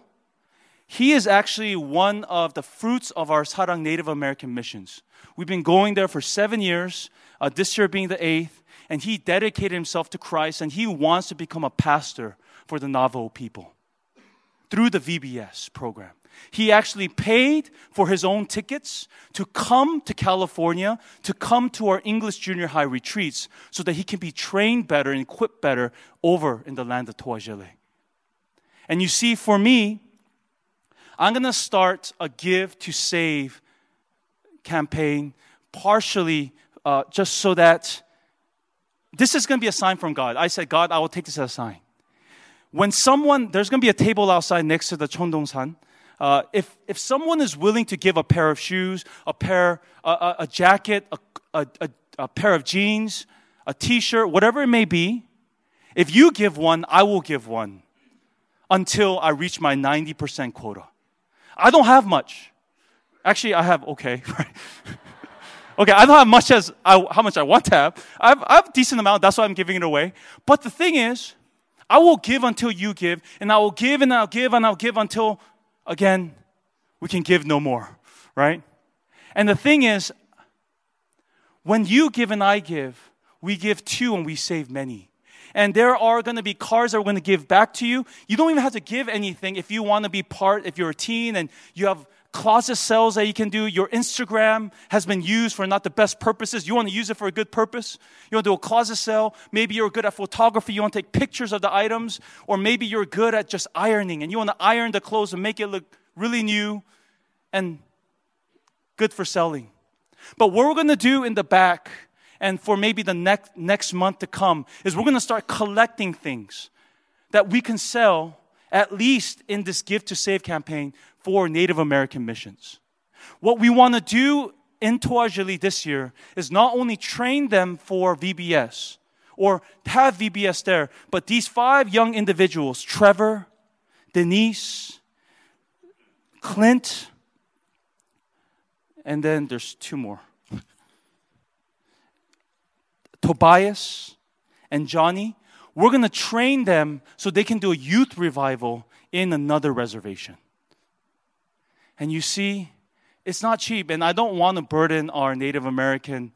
He is actually one of the fruits of our Sarang Native American missions. We've been going there for seven years, uh, this year being the eighth, and he dedicated himself to Christ and he wants to become a pastor for the Navajo people through the VBS program. He actually paid for his own tickets to come to California, to come to our English junior high retreats, so that he can be trained better and equipped better over in the land of Tohajiilee. And you see, for me, I'm going to start a Give to Save campaign, partially uh, just so that this is going to be a sign from God. I said, God, I will take this as a sign. When someone, there's going to be a table outside next to the Chondongsan. Uh, if, if someone is willing to give a pair of shoes, a pair, a, a, a jacket, a, a, a pair of jeans, a t-shirt, whatever it may be, if you give one, I will give one until I reach my 90% quota. I don't have much. Actually, I have, okay, okay, I don't have much as I, how much I want to have. I have, I have a decent amount, that's why I'm giving it away. But the thing is, I will give until you give, and I will give and I'll give and I'll give until again, we can give no more, right? And the thing is, when you give and I give, we give two and we save many. And there are going to be cars that are going to give back to you. You don't even have to give anything if you want to be part, if you're a teen and you have closet sales that you can do. Your Instagram has been used for not the best purposes. You want to use it for a good purpose. You want to do a closet sale. Maybe you're good at photography. You want to take pictures of the items. Or maybe you're good at just ironing and you want to iron the clothes and make it look really new and good for selling. But what we're going to do in the back and for maybe the next, next month to come is we're going to start collecting things that we can sell at least in this Give to Save campaign for Native American missions. What we want to do in Tohajiilee this year is not only train them for VBS or have VBS there, but these five young individuals, Trevor, Denise, Clint, and then there's two more. Tobias and Johnny, we're going to train them so they can do a youth revival in another reservation. And you see, it's not cheap. And I don't want to burden our Native American,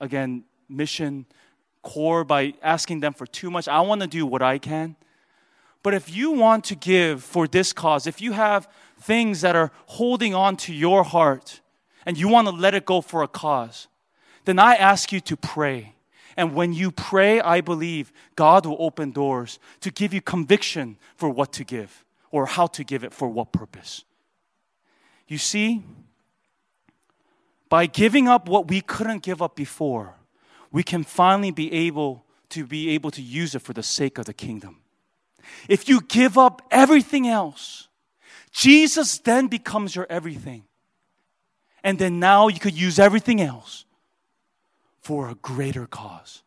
again, mission core by asking them for too much. I want to do what I can. But if you want to give for this cause, if you have things that are holding on to your heart and you want to let it go for a cause, then I ask you to pray. And when you pray, I believe God will open doors to give you conviction for what to give or how to give it for what purpose. You see, by giving up what we couldn't give up before, we can finally be able to be able to use it for the sake of the kingdom. If you give up everything else, Jesus then becomes your everything. And then now you could use everything else for a greater cause.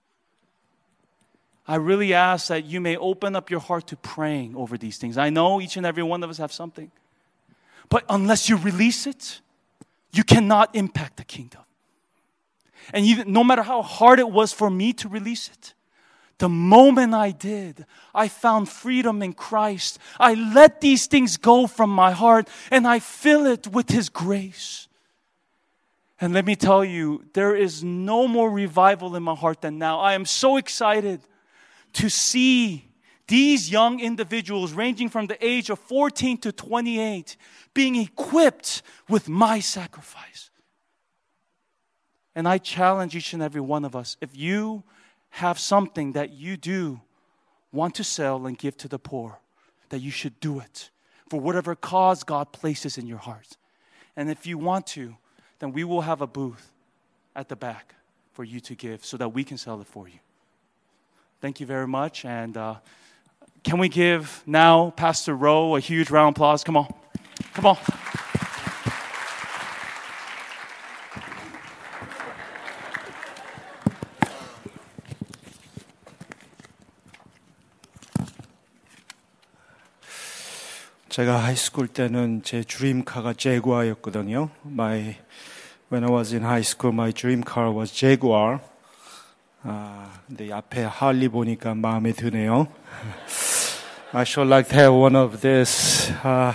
I really ask that you may open up your heart to praying over these things. I know each and every one of us have something. But unless you release it, you cannot impact the kingdom. And even, no matter how hard it was for me to release it, the moment I did, I found freedom in Christ. I let these things go from my heart and I fill it with His grace. And let me tell you, there is no more revival in my heart than now. I am so excited to see these young individuals, ranging from the age of 14 to 28, being equipped with my sacrifice. And I challenge each and every one of us if you have something that you do want to sell and give to the poor, that you should do it for whatever cause God places in your heart. And if you want to, then we will have a booth at the back for you to give so that we can sell it for you. Thank you very much. And uh, can we give now Pastor Rowe a huge round of applause? Come on. Come on. 제가 하이스쿨 때는 제 드림카가 제구아였거든요. My when I was in high school, my dream car was Jaguar. 아, 근데 앞에 할리 보니까 마음에 드네요. I should like to have one of this. 아,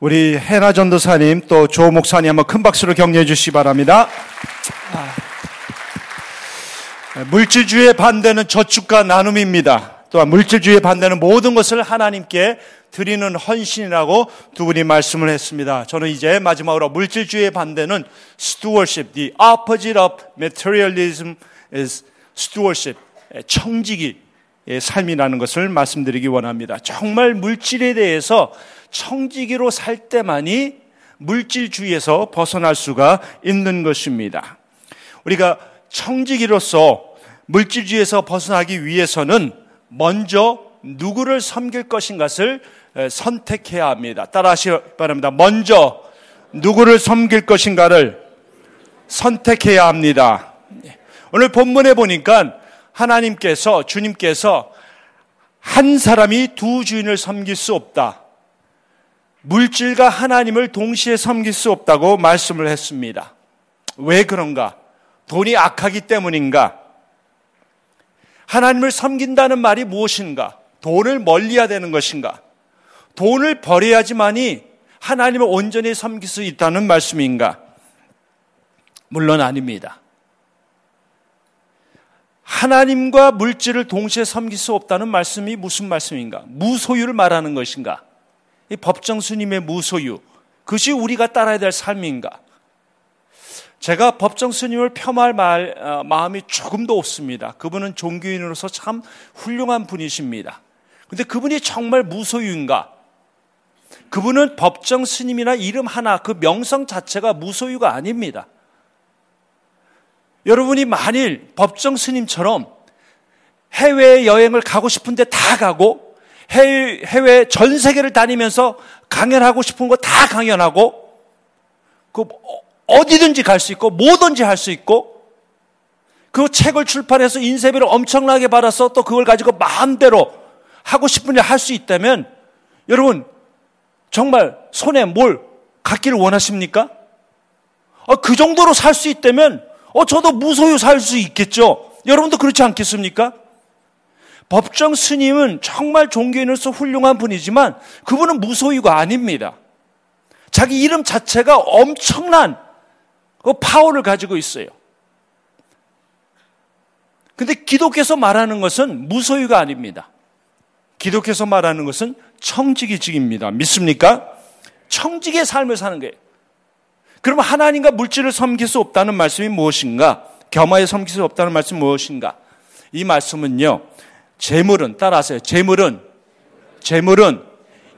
우리 해나 전도사님 또 조 목사님 한번 큰 박수로 격려해 주시기 바랍니다. 물질주의 반대는 저축과 나눔입니다. 또한 물질주의 반대는 모든 것을 하나님께 드리는 헌신이라고 두 분이 말씀을 했습니다. 저는 이제 마지막으로 물질주의 반대는 stewardship, the opposite of materialism is stewardship, 청지기의 삶이라는 것을 말씀드리기 원합니다. 정말 물질에 대해서 청지기로 살 때만이 물질주의에서 벗어날 수가 있는 것입니다. 우리가 청지기로서 물질주의에서 벗어나기 위해서는 먼저 누구를 섬길 것인가를 선택해야 합니다. 따라하시기 바랍니다. 먼저 누구를 섬길 것인가를 선택해야 합니다. 오늘 본문에 보니까 하나님께서 주님께서 한 사람이 두 주인을 섬길 수 없다. 물질과 하나님을 동시에 섬길 수 없다고 말씀을 했습니다. 왜 그런가? 돈이 악하기 때문인가? 하나님을 섬긴다는 말이 무엇인가? 돈을 멀리해야 되는 것인가? 돈을 버려야지만이 하나님을 온전히 섬길 수 있다는 말씀인가? 물론 아닙니다. 하나님과 물질을 동시에 섬길 수 없다는 말씀이 무슨 말씀인가? 무소유를 말하는 것인가? 이 법정 스님의 무소유. 그것이 우리가 따라야 될 삶인가? 제가 법정 스님을 폄하할 말, 어, 마음이 조금도 없습니다. 그분은 종교인으로서 참 훌륭한 분이십니다. 근데 그분이 정말 무소유인가? 그분은 법정 스님이나 이름 하나, 그 명성 자체가 무소유가 아닙니다. 여러분이 만일 법정 스님처럼 해외 여행을 가고 싶은데 다 가고 해외, 해외 전 세계를 다니면서 강연하고 싶은 거 다 강연하고 그 어디든지 갈 수 있고 뭐든지 할 수 있고 그 책을 출판해서 인쇄비를 엄청나게 받아서 또 그걸 가지고 마음대로 하고 싶은 일 할 수 있다면 여러분 정말 손에 뭘 갖기를 원하십니까? 어, 그 정도로 살 수 있다면 어, 저도 무소유 살 수 있겠죠. 여러분도 그렇지 않겠습니까? 법정 스님은 정말 종교인으로서 훌륭한 분이지만 그분은 무소유가 아닙니다. 자기 이름 자체가 엄청난 그 파워를 가지고 있어요. 근데 기독교에서 말하는 것은 무소유가 아닙니다. 기독교에서 말하는 것은 청지기직입니다. 믿습니까? 청지기의 삶을 사는 거예요. 그러면 하나님과 물질을 섬길 수 없다는 말씀이 무엇인가? 겸하에 섬길 수 없다는 말씀이 무엇인가? 이 말씀은요, 재물은, 따라하세요. 재물은, 재물은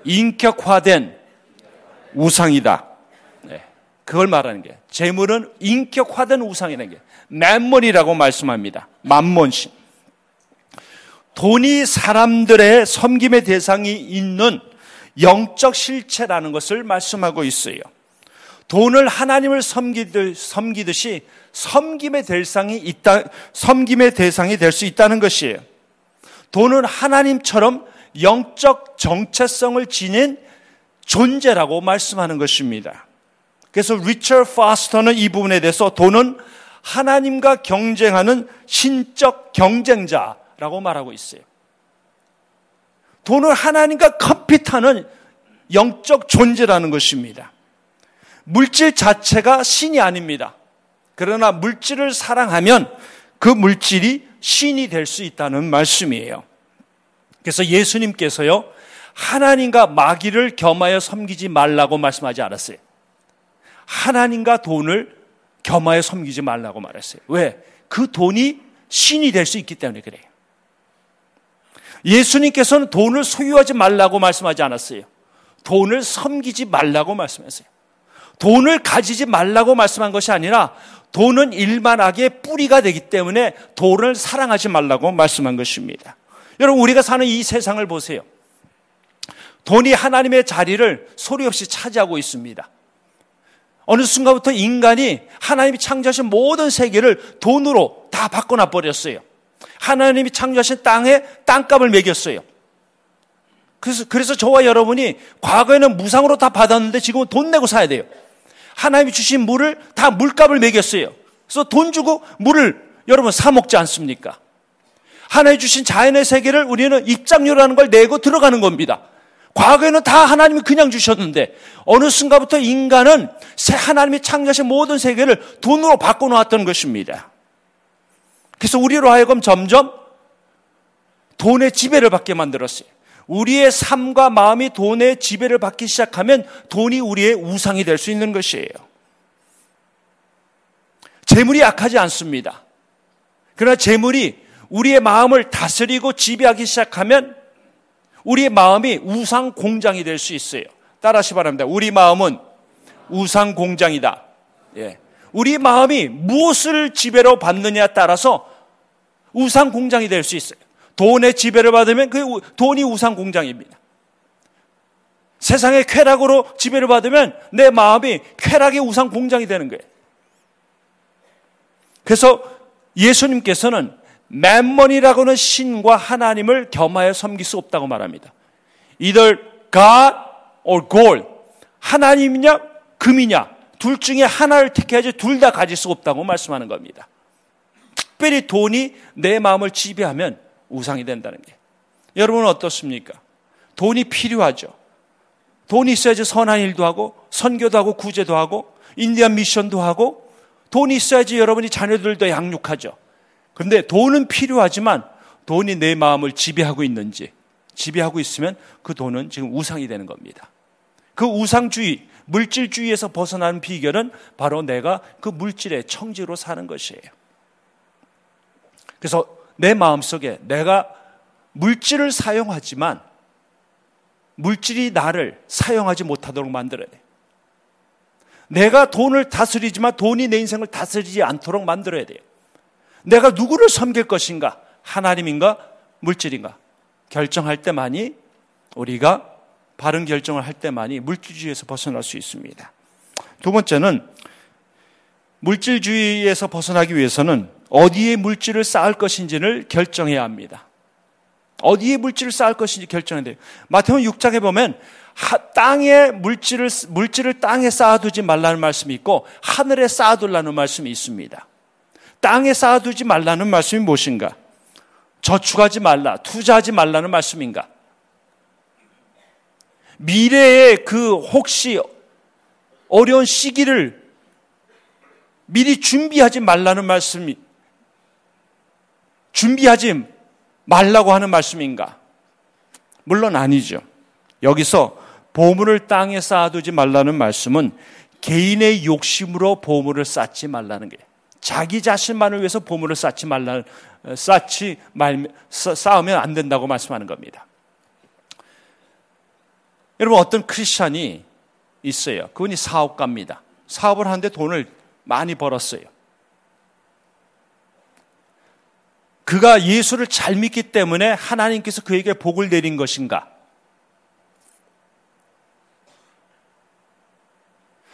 인격화된 우상이다. 그걸 말하는 게 재물은 인격화된 우상이라는 게 만몬이라고 말씀합니다. 만몬신. 돈이 사람들의 섬김의 대상이 있는 영적 실체라는 것을 말씀하고 있어요. 돈을 하나님을 섬기듯 이 섬김의 대상이 있다, 섬김의 대상이 될 수 있다는 것이에요. 돈은 하나님처럼 영적 정체성을 지닌 존재라고 말씀하는 것입니다. 그래서 리처 파스터는 이 부분에 대해서 돈은 하나님과 경쟁하는 신적 경쟁자라고 말하고 있어요. 돈은 하나님과 컴핏하는 영적 존재라는 것입니다. 물질 자체가 신이 아닙니다. 그러나 물질을 사랑하면 그 물질이 신이 될 수 있다는 말씀이에요. 그래서 예수님께서요, 하나님과 마귀를 겸하여 섬기지 말라고 말씀하지 않았어요. 하나님과 돈을 겸하여 섬기지 말라고 말했어요. 왜? 그 돈이 신이 될 수 있기 때문에 그래요. 예수님께서는 돈을 소유하지 말라고 말씀하지 않았어요. 돈을 섬기지 말라고 말씀했어요. 돈을 가지지 말라고 말씀한 것이 아니라 돈은 일만하게 뿌리가 되기 때문에 돈을 사랑하지 말라고 말씀한 것입니다. 여러분, 우리가 사는 이 세상을 보세요. 돈이 하나님의 자리를 소리 없이 차지하고 있습니다. 어느 순간부터 인간이 하나님이 창조하신 모든 세계를 돈으로 다 바꿔놔 버렸어요. 하나님이 창조하신 땅에 땅값을 매겼어요. 그래서, 그래서 저와 여러분이 과거에는 무상으로 다 받았는데 지금은 돈 내고 사야 돼요. 하나님이 주신 물을 다 물값을 매겼어요. 그래서 돈 주고 물을 여러분 사 먹지 않습니까? 하나님 주신 자연의 세계를 우리는 입장료라는 걸 내고 들어가는 겁니다. 과거에는 다 하나님이 그냥 주셨는데 어느 순간부터 인간은 하나님이 창조하신 모든 세계를 돈으로 바꿔놓았던 것입니다. 그래서 우리로 하여금 점점 돈의 지배를 받게 만들었어요. 우리의 삶과 마음이 돈의 지배를 받기 시작하면 돈이 우리의 우상이 될 수 있는 것이에요. 재물이 약하지 않습니다. 그러나 재물이 우리의 마음을 다스리고 지배하기 시작하면 우리의 마음이 우상 공장이 될 수 있어요. 따라하시 바랍니다. 우리 마음은 우상 공장이다. 예. 우리 마음이 무엇을 지배로 받느냐에 따라서 우상 공장이 될 수 있어요. 돈의 지배를 받으면 그 돈이 우상 공장입니다. 세상의 쾌락으로 지배를 받으면 내 마음이 쾌락의 우상 공장이 되는 거예요. 그래서 예수님께서는 맴먼이라고는 신과 하나님을 겸하여 섬길 수 없다고 말합니다. either God or gold. 하나님이냐 금이냐 둘 중에 하나를 택해야지 둘 다 가질 수 없다고 말씀하는 겁니다. 특별히 돈이 내 마음을 지배하면 우상이 된다는 게. 여러분은 어떻습니까? 돈이 필요하죠. 돈이 있어야지 선한 일도 하고 선교도 하고 구제도 하고 인디안 미션도 하고 돈이 있어야지 여러분이 자녀들도 양육하죠. 그런데 돈은 필요하지만 돈이 내 마음을 지배하고 있는지 지배하고 있으면 그 돈은 지금 우상이 되는 겁니다. 그 우상주의, 물질주의에서 벗어나는 비결은 바로 내가 그 물질의 청지로 사는 것이에요. 그래서 내 마음 속에 내가 물질을 사용하지만 물질이 나를 사용하지 못하도록 만들어야 돼. 내가 돈을 다스리지만 돈이 내 인생을 다스리지 않도록 만들어야 돼요. 내가 누구를 섬길 것인가? 하나님인가? 물질인가? 결정할 때만이 우리가 바른 결정을 할 때만이 물질주의에서 벗어날 수 있습니다. 두 번째는 물질주의에서 벗어나기 위해서는 어디에 물질을 쌓을 것인지를 결정해야 합니다. 어디에 물질을 쌓을 것인지 결정해야 돼요. 마태복음 6장에 보면 땅에 물질을 물질을 땅에 쌓아두지 말라는 말씀이 있고 하늘에 쌓아둘라는 말씀이 있습니다. 땅에 쌓아두지 말라는 말씀이 무엇인가? 저축하지 말라, 투자하지 말라는 말씀인가? 미래에 그 혹시 어려운 시기를 미리 준비하지 말라는 말씀이 준비하지 말라고 하는 말씀인가? 물론 아니죠. 여기서 보물을 땅에 쌓아두지 말라는 말씀은 개인의 욕심으로 보물을 쌓지 말라는 게 자기 자신만을 위해서 보물을 쌓지 말라, 쌓지 말, 쌓으면 안 된다고 말씀하는 겁니다. 여러분, 어떤 크리스찬이 있어요. 그분이 사업가입니다. 사업을 하는데 돈을 많이 벌었어요. 그가 예수를 잘 믿기 때문에 하나님께서 그에게 복을 내린 것인가?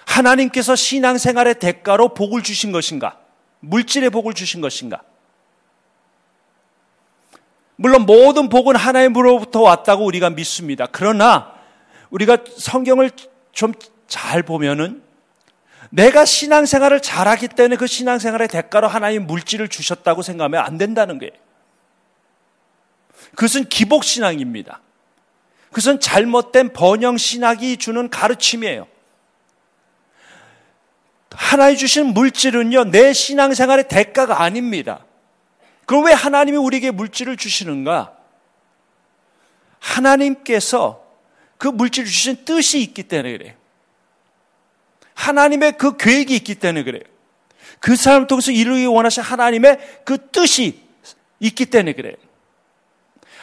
하나님께서 신앙생활의 대가로 복을 주신 것인가? 물질의 복을 주신 것인가? 물론 모든 복은 하나님으로부터 왔다고 우리가 믿습니다. 그러나 우리가 성경을 좀 잘 보면은 내가 신앙생활을 잘하기 때문에 그 신앙생활의 대가로 하나님 물질을 주셨다고 생각하면 안 된다는 거예요. 그것은 기복신앙입니다. 그것은 잘못된 번영신학이 주는 가르침이에요. 하나님 주신 물질은요, 내 신앙생활의 대가가 아닙니다. 그럼 왜 하나님이 우리에게 물질을 주시는가? 하나님께서 그 물질을 주신 뜻이 있기 때문에 그래요. 하나님의 그 계획이 있기 때문에 그래요. 그 사람을 통해서 이루기 원하신 하나님의 그 뜻이 있기 때문에 그래요.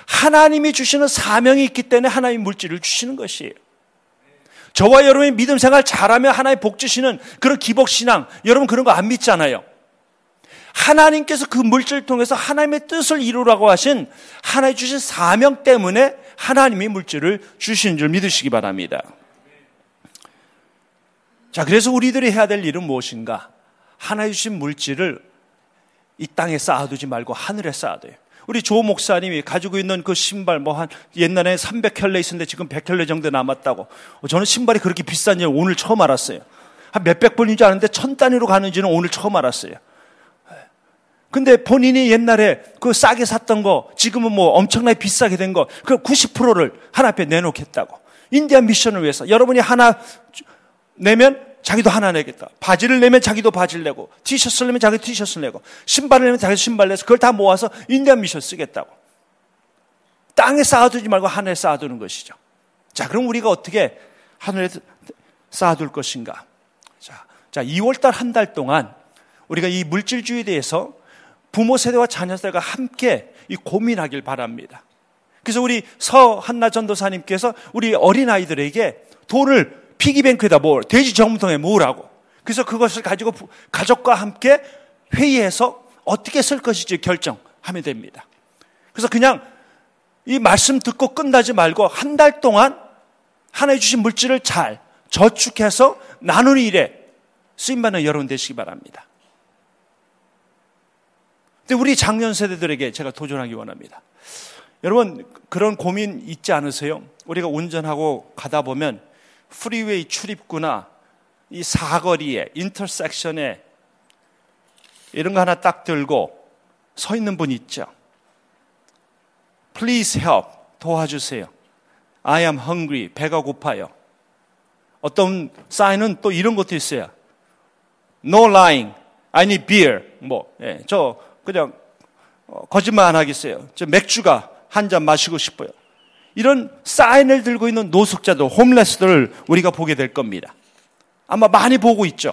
하나님이 주시는 사명이 있기 때문에 하나님 물질을 주시는 것이에요. 저와 여러분이 믿음 생활 잘하면 하나님 복 주시는 그런 기복 신앙, 여러분 그런 거 안 믿잖아요. 하나님께서 그 물질을 통해서 하나님의 뜻을 이루라고 하신 하나님 주신 사명 때문에 하나님이 물질을 주시는 줄 믿으시기 바랍니다. 자, 그래서 우리들이 해야 될 일은 무엇인가? 하나님 주신 물질을 이 땅에 쌓아두지 말고 하늘에 쌓아둬요. 우리 조 목사님이 가지고 있는 그 신발 뭐 한 옛날에 300켤레 있었는데 지금 100켤레 정도 남았다고. 저는 신발이 그렇게 비싼지 오늘 처음 알았어요. 한 몇백 불인 줄 아는데 천 단위로 가는지는 오늘 처음 알았어요. 근데 본인이 옛날에 그 싸게 샀던 거 지금은 뭐 엄청나게 비싸게 된 거 그 90%를 하나 앞에 내놓겠다고. 인디안 미션을 위해서 여러분이 하나 내면 자기도 하나 내겠다. 바지를 내면 자기도 바지를 내고, 티셔츠를 내면 자기 티셔츠를 내고, 신발을 내면 자기 신발 내서 그걸 다 모아서 인디안 미션 쓰겠다고. 땅에 쌓아두지 말고 하늘에 쌓아두는 것이죠. 자, 그럼 우리가 어떻게 하늘에 쌓아둘 것인가? 자, 자 2월달 한 달 동안 우리가 이 물질주의에 대해서 부모 세대와 자녀 세대가 함께 이 고민하길 바랍니다. 그래서 우리 서 한나 전도사님께서 우리 어린아이들에게 돈을 피기뱅크에다 모 돼지 정통에 모으라고. 그래서 그것을 가지고 가족과 함께 회의해서 어떻게 쓸 것인지 결정하면 됩니다. 그래서 그냥 이 말씀 듣고 끝나지 말고 한 달 동안 하나님 주신 물질을 잘 저축해서 나누는 일에 쓰임받는 여러분 되시기 바랍니다. 근데 우리 작년 세대들에게 제가 도전하기 원합니다. 여러분, 그런 고민 있지 않으세요? 우리가 운전하고 가다 보면 프리웨이 출입구나 이 사거리에 인터섹션에 이런 거 하나 딱 들고 서 있는 분 있죠. Please help 도와주세요. I am hungry 배가 고파요. 어떤 사인은 또 이런 것도 있어요. No lying. I need beer. 뭐, 예, 저 그냥 어, 거짓말 안 하겠어요. 저 맥주가 한 잔 마시고 싶어요. 이런 사인을 들고 있는 노숙자들, 홈레스들을 우리가 보게 될 겁니다. 아마 많이 보고 있죠.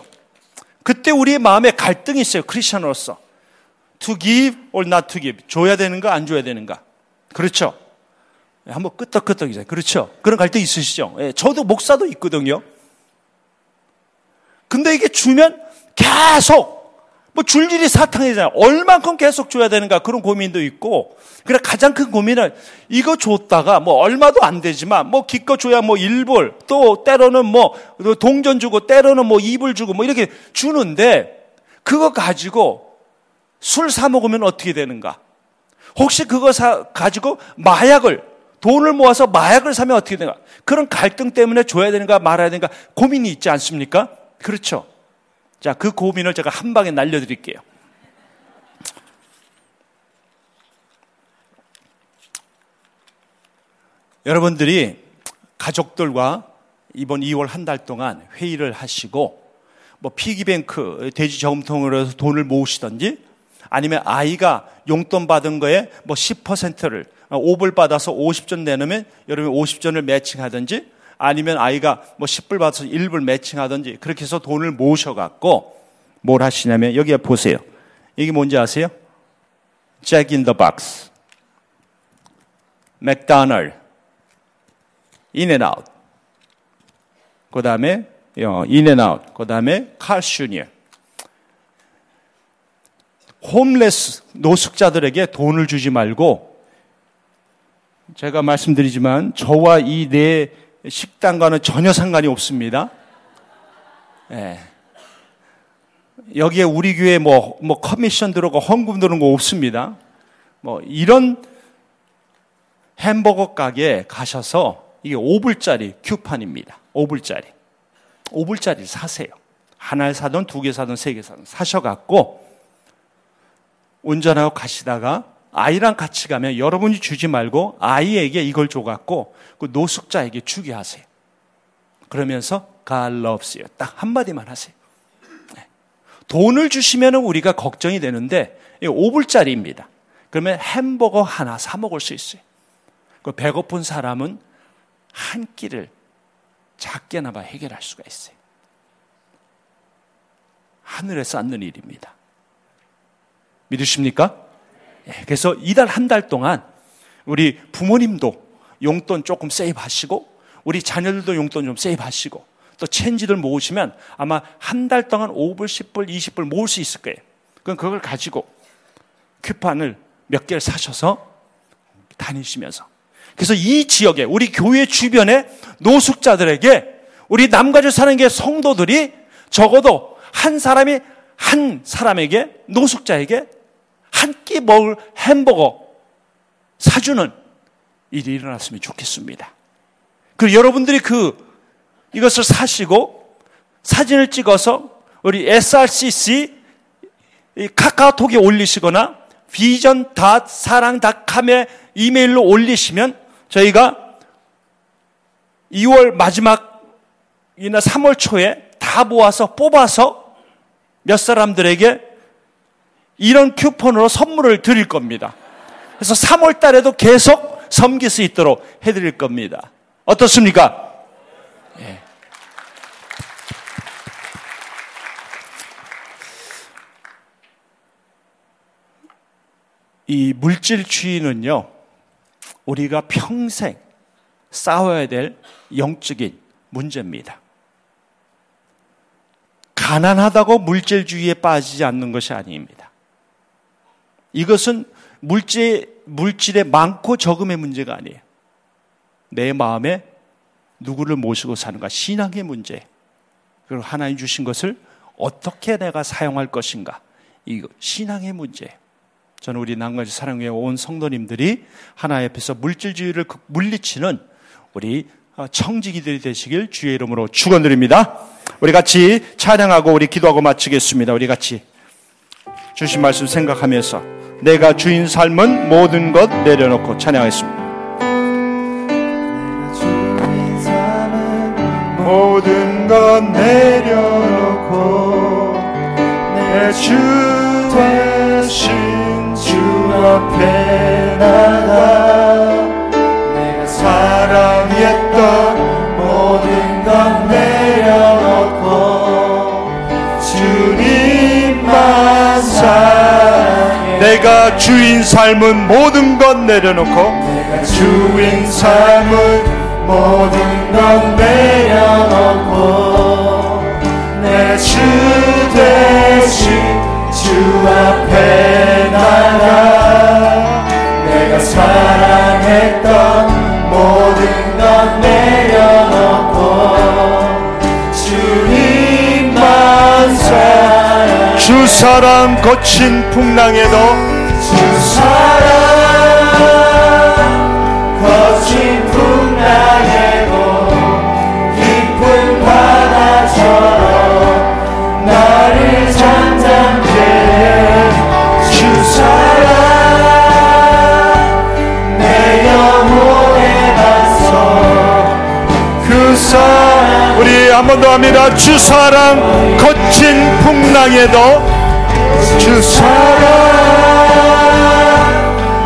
그때 우리의 마음에 갈등이 있어요. 크리스천으로서. To give or not to give. 줘야 되는가, 안 줘야 되는가. 그렇죠. 예, 한번 끄떡끄떡이잖아요. 그렇죠. 그런 갈등 있으시죠? 예, 저도 목사도 있거든요. 근데 이게 주면 계속 뭐 줄줄이 사탕이잖아요. 얼만큼 계속 줘야 되는가 그런 고민도 있고. 그래 가장 큰 고민은 이거 줬다가 뭐 얼마도 안 되지만 뭐 기껏 줘야 뭐 1불 또 때로는 뭐 동전 주고 때로는 뭐 2불 주고 뭐 이렇게 주는데 그거 가지고 술 사 먹으면 어떻게 되는가? 혹시 그거 사 가지고 마약을 돈을 모아서 마약을 사면 어떻게 되는가? 그런 갈등 때문에 줘야 되는가 말아야 되는가 고민이 있지 않습니까? 그렇죠. 자, 그 고민을 제가 한 방에 날려드릴게요. 여러분들이 가족들과 이번 2월 한 달 동안 회의를 하시고 뭐 피기뱅크 돼지 저금통으로 해서 돈을 모으시던지 아니면 아이가 용돈 받은 거에 뭐 10%를 5불 받아서 50전 내놓으면 여러분이 50전을 매칭하든지 아니면 아이가 뭐 10불 받아서 1불 매칭하든지 그렇게 해서 돈을 모으셔갖고 뭘 하시냐면 여기에 보세요. 이게 뭔지 아세요? 잭 인 더 박스, 맥도널드, 인앤아웃, 그 다음에 인앤아웃, 그 다음에 칼슈니어. 홈레스 노숙자들에게 돈을 주지 말고 제가 말씀드리지만 저와 이네 식당과는 전혀 상관이 없습니다. 예. 여기에 우리 교회 뭐, 뭐 커미션 들어오고 헌금 들어오는 거 없습니다. 뭐 이런 햄버거 가게에 가셔서 이게 5불짜리 큐판입니다. 5불짜리. 5불짜리 사세요. 하나를 사든 두 개 사든 세 개 사든 사셔갖고 운전하고 가시다가 아이랑 같이 가면 여러분이 주지 말고 아이에게 이걸 줘갖고 그 노숙자에게 주게 하세요. 그러면서 God loves you. 딱 한마디만 하세요. 네. 돈을 주시면 우리가 걱정이 되는데 5불짜리입니다. 그러면 햄버거 하나 사 먹을 수 있어요. 그 배고픈 사람은 한 끼를 작게나마 해결할 수가 있어요. 하늘에 쌓는 일입니다. 믿으십니까? 예, 그래서 이달 한 달 동안 우리 부모님도 용돈 조금 세이브 하시고 우리 자녀들도 용돈 좀 세이브 하시고 또 체인지들 모으시면 아마 한 달 동안 5불, 10불, 20불 모을 수 있을 거예요. 그럼 그걸 가지고 큐판을 몇 개를 사셔서 다니시면서 그래서 이 지역에 우리 교회 주변에 노숙자들에게 우리 남가주 사는 게 성도들이 적어도 한 사람이 한 사람에게 노숙자에게 한 끼 먹을 햄버거 사주는 일이 일어났으면 좋겠습니다. 그리고 여러분들이 그 이것을 사시고 사진을 찍어서 우리 SRCC 카카오톡에 올리시거나 비전 사랑 닷컴에 이메일로 올리시면 저희가 2월 마지막이나 3월 초에 다 모아서 뽑아서 몇 사람들에게 이런 쿠폰으로 선물을 드릴 겁니다. 그래서 3월 달에도 계속 섬길 수 있도록 해드릴 겁니다. 어떻습니까? 예. 이 물질주의는요, 우리가 평생 싸워야 될 영적인 문제입니다. 가난하다고 물질주의에 빠지지 않는 것이 아닙니다. 이것은 물질, 물질의 많고 적음의 문제가 아니에요. 내 마음에 누구를 모시고 사는가 신앙의 문제. 그리고 하나님 주신 것을 어떻게 내가 사용할 것인가. 이거 신앙의 문제. 저는 우리 남가지 사랑회 온 성도님들이 하나 옆에서 물질주의를 물리치는 우리 어, 청지기들이 되시길 주의 이름으로 축원드립니다. 우리 같이 찬양하고 우리 기도하고 마치겠습니다. 우리 같이 주신 말씀 생각하면서 내가 주인 삶은 모든 것 내려놓고 찬양하겠습니다. 모든 것 내려놓고 내 주 대신 앞에 나가 내가 사랑했던 모든 것 내려 내가 주인 삶은 모든 것 내려놓고 내가 주인 삶은 모든 것 내려놓고 내 주 대신 주 앞에 나가 내가 사랑했던 모든 것 내려놓고 주님만 사랑 주 사랑 거친 풍랑에도 주 사랑 거친 풍랑에도 깊은 바다처럼 나를 우리 한 번 더 합니다. 주 사랑 거친 풍랑에도 주 사랑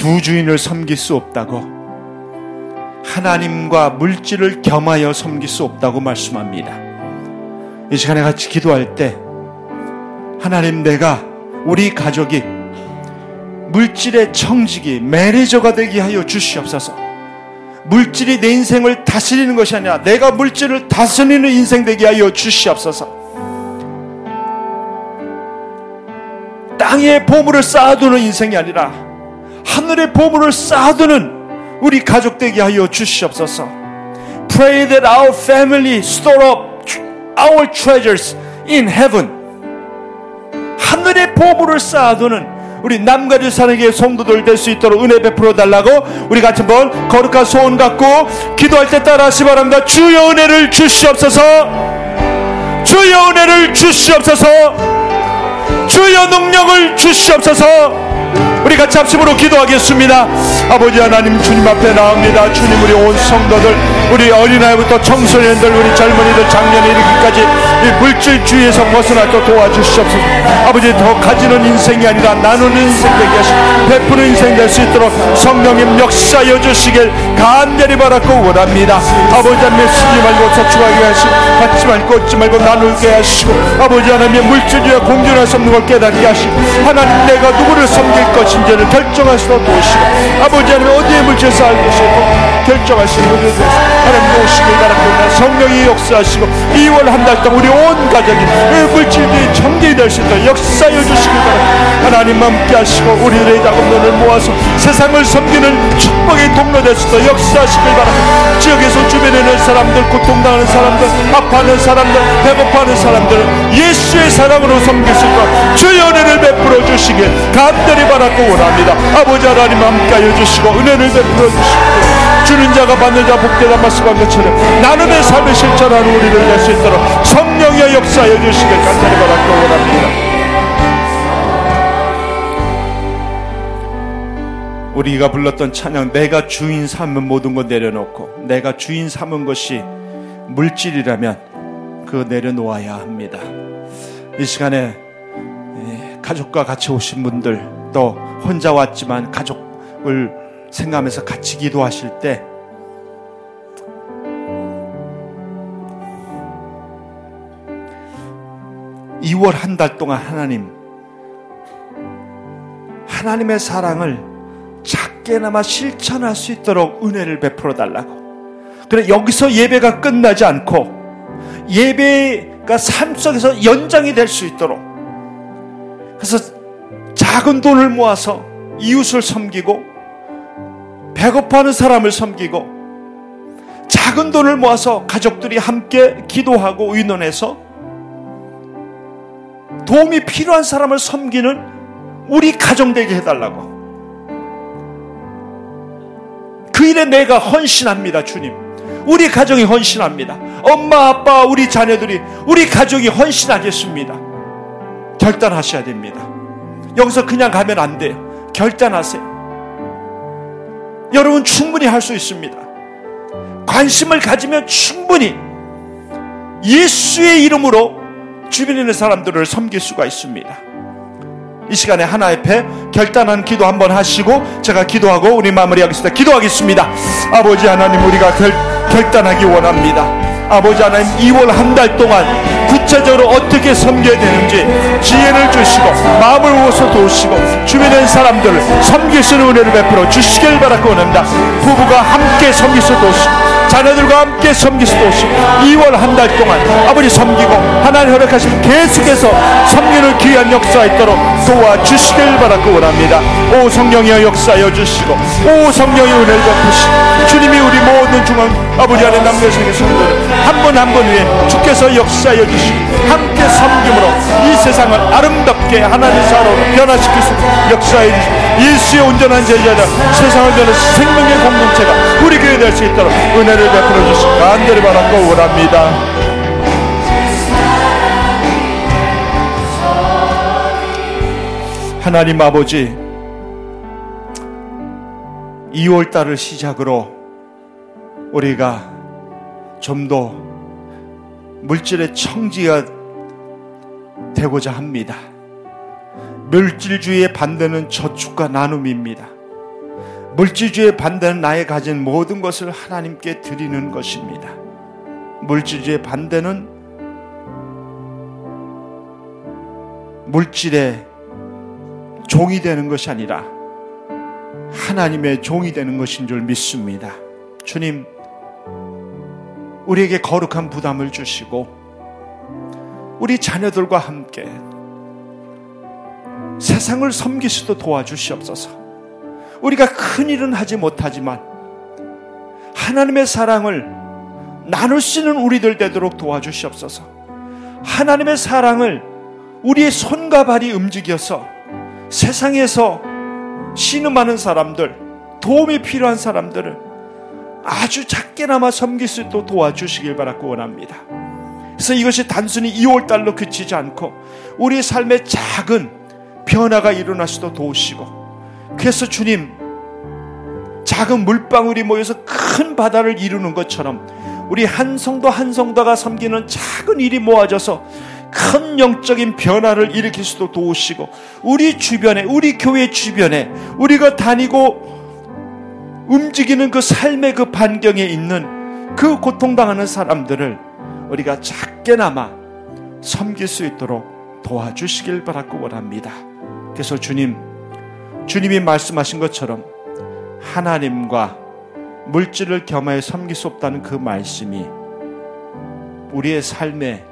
두 주인을 섬길 수 없다고 하나님과 물질을 겸하여 섬길 수 없다고 말씀합니다. 이 시간에 같이 기도할 때 하나님 내가 우리 가족이 물질의 청지기 매니저가 되게 하여 주시옵소서. 물질이 내 인생을 다스리는 것이 아니라 내가 물질을 다스리는 인생 되게 하여 주시옵소서. 땅에 보물을 쌓아두는 인생이 아니라 하늘의 보물을 쌓아두는 우리 가족 되게 하여 주시옵소서. Pray that our family store up our treasures in heaven. 하늘의 보물을 쌓아두는 우리 남가주 사는게 성도들 될 수 있도록 은혜 베풀어 달라고 우리 같이 한번 거룩한 소원 갖고 기도할 때 따라하시 바랍니다. 주여 은혜를 주시옵소서. 주여 은혜를 주시옵소서. 주여 능력을 주시옵소서. 우리 같이 합심으로 기도하겠습니다. 아버지 하나님 주님 앞에 나옵니다. 주님 우리 온 성도들 우리 어린아이부터 청소년들 우리 젊은이들 작년에 이르기까지 이 물질주의에서 벗어나도록 도와주시옵소서. 아버지 더 가지는 인생이 아니라 나누는 인생 되게 하시고 베푸는 인생 될 수 있도록 성령님 역사여 주시길 간절히 바라고 원합니다. 아버지 하나님 쓰지 말고 저축하게 하시고 받지 말고 얻지 말고 나누게 하시고 아버지 하나님의 물질주의와 공존할 수 없는 걸 깨닫게 하시고 하나님 내가 누구를 섬길 것 인지를 결정하시도록 도우시고 아버지 하나님 어디에 물질 쌓을 것이고 결정하시는 분들 되서 하나님 오시길 바랍니다. 성령이 역사하시고 2월 한 달 동안 우리 온 가족이 그 물질들이 정리될 될수 있도록 역사여 주시길 바랍니다. 하나님 함께 하시고 우리들의 자금들을 모아서 세상을 섬기는 축복의 동로 될 수 있도록 역사하시길 바랍니다. 지역에서 주변에 있는 사람들, 고통당하는 사람들, 아파하는 사람들, 배고파하는 사람들 예수의 사랑으로 섬길 수 있도록 주의 은혜를 베풀어 주시길 간절히 바라 고 원합니다. 아버지 하나님 함께 하여 주시고 은혜를 베풀어 주시고 주는 자가 받는 자 복되다 말씀한 것처럼 나눔의 삶을 실천하는 우리를 낼 수 있도록 성령의 역사해 주시길 간절히 바라고 원합니다. 우리가 불렀던 찬양 내가 주인 삼은 모든 것 내려놓고 내가 주인 삼은 것이 물질이라면 그 내려놓아야 합니다. 이 시간에 가족과 같이 오신 분들 또 혼자 왔지만 가족을 생각하면서 같이 기도하실 때 (2월) 한 달 동안 하나님 하나님의 사랑을 작게나마 실천할 수 있도록 은혜를 베풀어 달라고. 그래 여기서 예배가 끝나지 않고 예배가 삶 속에서 연장이 될 수 있도록 그래서 작은 돈을 모아서 이웃을 섬기고 배고파하는 사람을 섬기고 작은 돈을 모아서 가족들이 함께 기도하고 의논해서 도움이 필요한 사람을 섬기는 우리 가정 되게 해달라고. 그 일에 내가 헌신합니다, 주님. 우리 가정이 헌신합니다. 엄마, 아빠, 우리 자녀들이, 우리 가족이 헌신하겠습니다. 결단하셔야 됩니다. 여기서 그냥 가면 안 돼요. 결단하세요. 여러분 충분히 할 수 있습니다. 관심을 가지면 충분히 예수의 이름으로 주변에 있는 사람들을 섬길 수가 있습니다. 이 시간에 하나 옆에 결단한 기도 한번 하시고 제가 기도하고 우리 마무리하겠습니다. 기도하겠습니다. 아버지 하나님 우리가 결, 결단하기 원합니다. 아버지 하나님 2월 한 달 동안 구체적으로 어떻게 섬겨야 되는지 지혜를 주시고 마음을 모아서 도우시고 주변의 사람들을 섬길 수 있는 은혜를 베풀어 주시길 바라고 원합니다. 부부가 함께 섬길 수 도우시고 자녀들과 함께 섬길 수도 오시고 2월 한 달 동안 아버지 섬기고 하나님 허락하시면 계속해서 섬기는 귀한 역사 있도록 도와주시길 바라고 원합니다. 오 성령의 역사여 주시고 오 성령의 은혜를 베푸시고 주님이 우리 모든 중앙 아버지 안에 남겨주신 성도를 한번한번 위해 주께서 역사여 주시고 함께 섬김으로 이 세상을 아름답게 하나님 사로 변화시킬 수 역사해 주시고 예수의 온전한 제자자 세상을 변화 생명의 공동체가 우리 교회 될 수 있도록 은혜를 베풀어 주시고 간절히 바라고 원합니다. 하나님 아버지 2월 달을 시작으로 우리가 좀더 물질의 청지가 되고자 합니다. 물질주의의 반대는 저축과 나눔입니다. 물질주의의 반대는 나의 가진 모든 것을 하나님께 드리는 것입니다. 물질주의의 반대는 물질의 종이 되는 것이 아니라 하나님의 종이 되는 것인 줄 믿습니다. 주님, 우리에게 거룩한 부담을 주시고 우리 자녀들과 함께 세상을 섬길 수도 도와주시옵소서. 우리가 큰 일은 하지 못하지만 하나님의 사랑을 나눌 수 있는 우리들 되도록 도와주시옵소서. 하나님의 사랑을 우리의 손과 발이 움직여서 세상에서 신음하는 사람들, 도움이 필요한 사람들을 아주 작게나마 섬길 수 있도록 도와주시길 바라고 원합니다. 그래서 이것이 단순히 2월달로 그치지 않고 우리 삶의 작은 변화가 일어날 수도 도우시고 그래서 주님 작은 물방울이 모여서 큰 바다를 이루는 것처럼 우리 한 성도 한 성도가 섬기는 작은 일이 모아져서 큰 영적인 변화를 일으킬 수도 도우시고 우리 주변에 우리 교회 주변에 우리가 다니고 움직이는 그 삶의 그 반경에 있는 그 고통당하는 사람들을 우리가 작게나마 섬길 수 있도록 도와주시길 바라고 원합니다. 그래서 주님, 주님이 말씀하신 것처럼 하나님과 물질을 겸하여 섬길 수 없다는 그 말씀이 우리의 삶의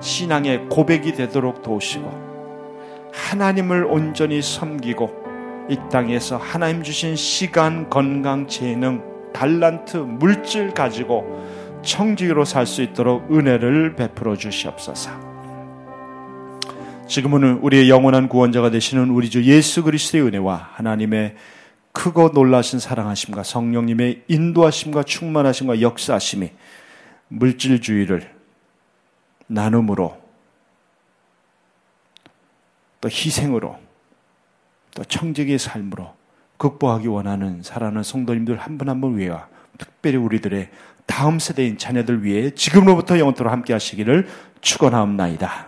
신앙의 고백이 되도록 도우시고 하나님을 온전히 섬기고 이 땅에서 하나님 주신 시간, 건강, 재능, 달란트, 물질 가지고 청지기로 살 수 있도록 은혜를 베풀어 주시옵소서. 지금은 우리의 영원한 구원자가 되시는 우리 주 예수 그리스도의 은혜와 하나님의 크고 놀라신 사랑하심과 성령님의 인도하심과 충만하심과 역사하심이 물질주의를 나눔으로 또 희생으로 또 청직의 삶으로 극복하기 원하는 사랑하는 성도님들 한 분 한 분 위에와 특별히 우리들의 다음 세대인 자녀들 위해 지금로부터 영원토록 함께 하시기를 축원하옵나이다.